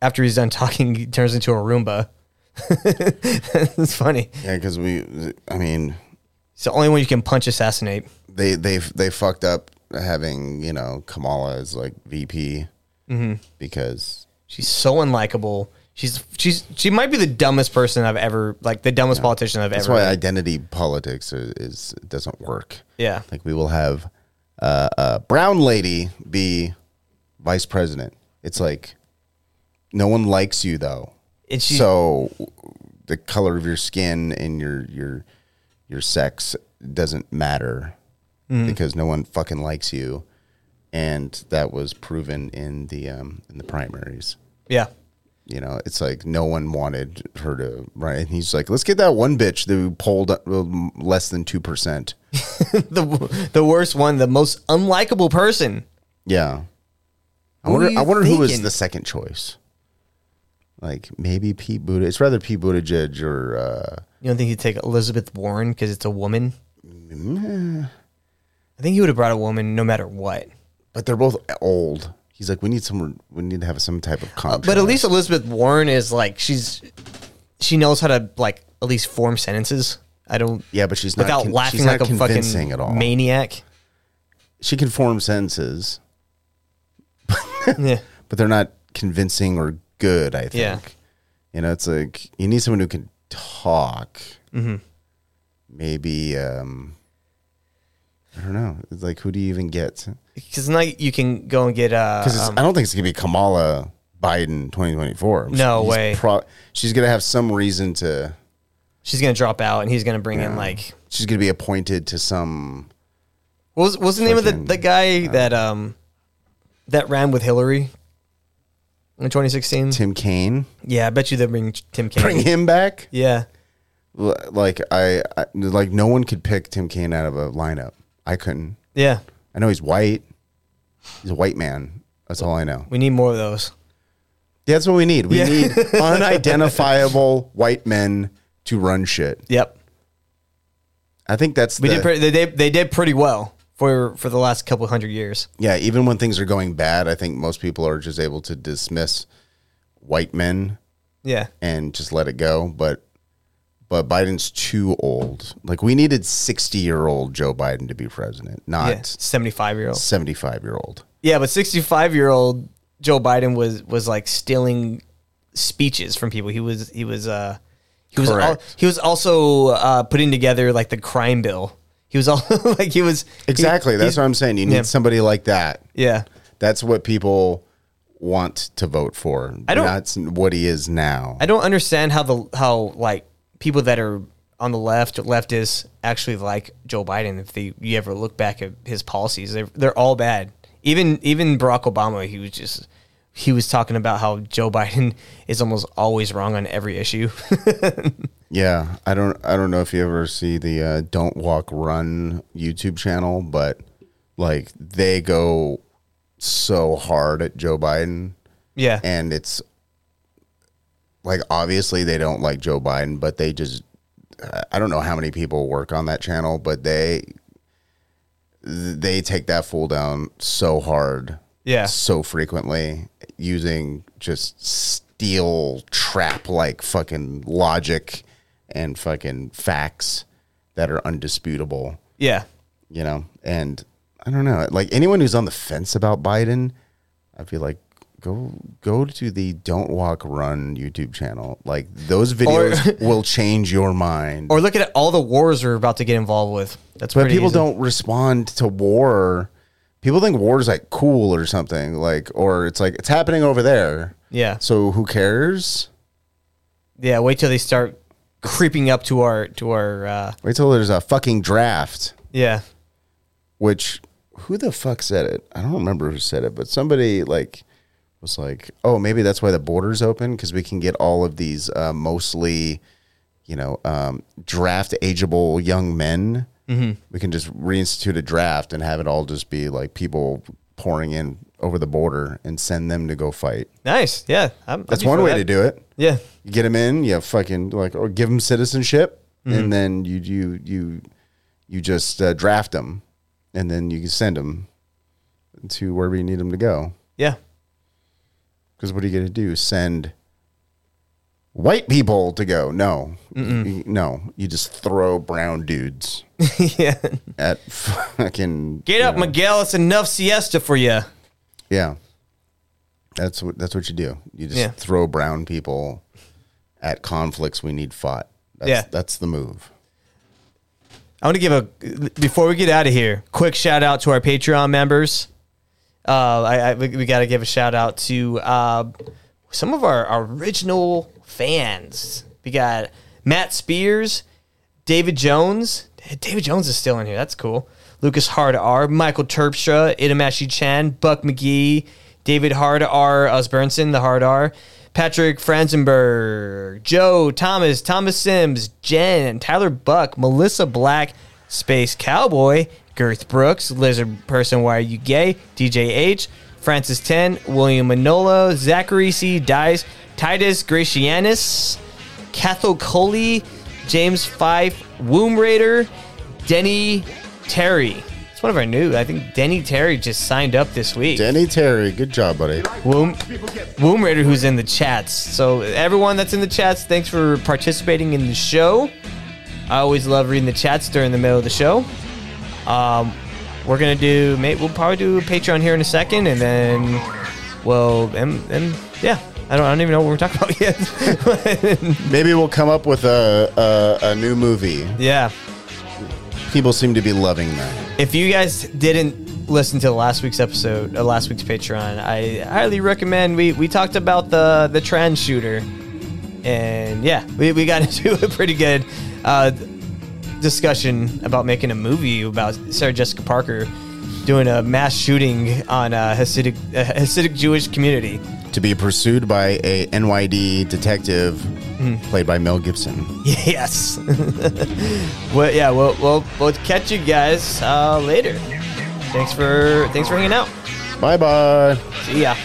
after he's done talking, he turns into a Roomba. it's funny. Yeah, because we, I mean, It's the only one you can punch assassinate. they they they fucked up having you know Kamala as like VP because She's so unlikable. She's she's she might be the dumbest person I've ever like the dumbest politician I've that's ever. That's why met. identity politics is, is doesn't work. yeah. Like we will have uh, a brown lady be vice president. It's like no one likes you though. And she- so the color of your skin and your your your sex doesn't matter Mm-hmm. because no one fucking likes you, and that was proven in the um, in the primaries. Yeah. You know, it's like no one wanted her to run, and he's like, "Let's get that one bitch who polled uh, less than two percent." the the worst one, the most unlikable person. Yeah. I Who wonder. I wonder who was the second choice. Like maybe Pete Buttigieg. It's rather Pete Buttigieg or uh, You don't think he'd take Elizabeth Warren because it's a woman? Mm, I think he would have brought a woman no matter what. but they're both old. He's like, we need some. We need to have some type of contrast. But at least Elizabeth Warren is like she's she knows how to like at least form sentences. I don't. Yeah, but she's not without con- laughing she's like not a fucking at all. maniac. she can form sentences, yeah, but they're not convincing or good. I think. Yeah. You know, it's like you need someone who can talk. Mm-hmm. Maybe. um I don't know. It's like, who do you even get? Because now you can go and get uh. Because um, I don't think it's gonna be Kamala Biden 2024. No way. pro- she's gonna have some reason to. she's gonna drop out and he's gonna bring in like She's gonna be appointed to some. what was what's the name of the the guy that um that ran with Hillary in 2016? Tim Kaine. Yeah, I bet you they bring Tim Kaine. Bring him back. Yeah, L- Like I, I, like no one could pick Tim Kaine out of a lineup. I couldn't. yeah. I know he's white. He's a white man. That's all I know. We need more of those. That's what we need. We Yeah. need unidentifiable white men to run shit. Yep. I think that's We the, did. Pre- they did. They did pretty well for for the last couple hundred years. yeah. Even when things are going bad, I think most people are just able to dismiss white men Yeah. and just let it go. But but Biden's too old. Like we needed 60 year old Joe Biden to be president, not 75 year old. 75 year old. Yeah, but 65 year old Joe Biden was was like stealing speeches from people. He was he was uh he was al- Correct. he was also uh putting together like the crime bill. He was all like he was Exactly. he- That's he's- what I'm saying. You need yeah. somebody like that. Yeah. That's what people want to vote for. I don't- That's what he is now. I don't understand how the how like people that are on the left leftists actually like Joe Biden. If they you ever look back at his policies, they're they're all bad. Even even Barack Obama, he was just he was talking about how Joe Biden is almost always wrong on every issue. Yeah, I don't. I don't know if you ever see the uh, "Don't Walk Run" YouTube channel, but like they go so hard at Joe Biden. Yeah. and it's like obviously they don't like Joe Biden, but they just. I don't know how many people work on that channel, but they they take that fool down so hard, Yeah. so frequently using just steel trap like fucking logic and fucking facts that are undisputable. yeah. You know, and I don't know, like anyone who's on the fence about Biden, I feel like go go to the Don't Walk Run YouTube channel. Like those videos will change your mind. Or look at all the wars we're about to get involved with. That's but people easy. don't respond to war. People think war is like cool or something, like, or it's like it's happening over there. Yeah. So who cares? Yeah, wait till they start creeping up to our to our uh Wait till there's a fucking draft. yeah. Which who the fuck said it? I don't remember who said it, but somebody like was like, "Oh, maybe that's why the border's open because we can get all of these uh, mostly, you know, um, draft ageable young men. Mhm. We can just reinstitute a draft and have it all just be like people pouring in over the border and send them to go fight. Nice. Yeah. I'm, That's one way that. to do it. Yeah. You get them in, you fucking like, or give them citizenship, Mhm. and then you you you you just uh, draft them, and then you can send them to wherever you need them to go. Yeah. Because what are you going to do? Send white people to go? No, Mm-mm. No. You just throw brown dudes yeah. at fucking Get up, know. Miguel. It's enough siesta for you. Yeah, that's what that's what you do. You just Yeah. throw brown people at conflicts we need fought. That's, Yeah. that's the move. I want to give a before we get out of here, quick shout out to our Patreon members. Uh, I, I we, we got to give a shout out to uh, some of our, original fans. We got Matt Spears, David Jones. David Jones is still in here. That's cool. Lucas Hard R, Michael Terpstra, Itamashi Chan, Buck McGee, David Hard R, Osbernson, the Hard R, Patrick Franzenberg, Joe Thomas, Thomas Sims, Jen, Tyler Buck, Melissa Black, Space Cowboy, Girth Brooks, Lizard Person, Why Are You Gay, DJ H, Francis 10, William Manolo, Zachary C. Dice, Titus Gracianus, Cathal Coley, James Fife, Womb Raider, Denny Terry. It's one of our new. I think Denny Terry just signed up this week. Denny Terry, good job, buddy. Womb, Womb Raider, who's in the chats. So everyone that's in the chats, thanks for participating in the show. I always love reading the chats during the middle of the show. Um, we're gonna do. We'll probably do a Patreon here in a second, and then, well, and, and yeah, I don't. I don't even know what we're talking about yet. Maybe we'll come up with a a, a new movie. yeah. People seem to be loving that. If you guys didn't listen to last week's episode, uh, last week's Patreon, I highly recommend. We we talked about the the trans shooter, and yeah, we, we got into it pretty good uh, discussion about making a movie about Sarah Jessica Parker doing a mass shooting on a Hasidic a Hasidic Jewish community. To be pursued by a NYD detective Hmm. played by Mel Gibson. Yes. well, yeah. We'll, we'll we'll catch you guys uh, later. Thanks for thanks for hanging out. Bye bye. See ya.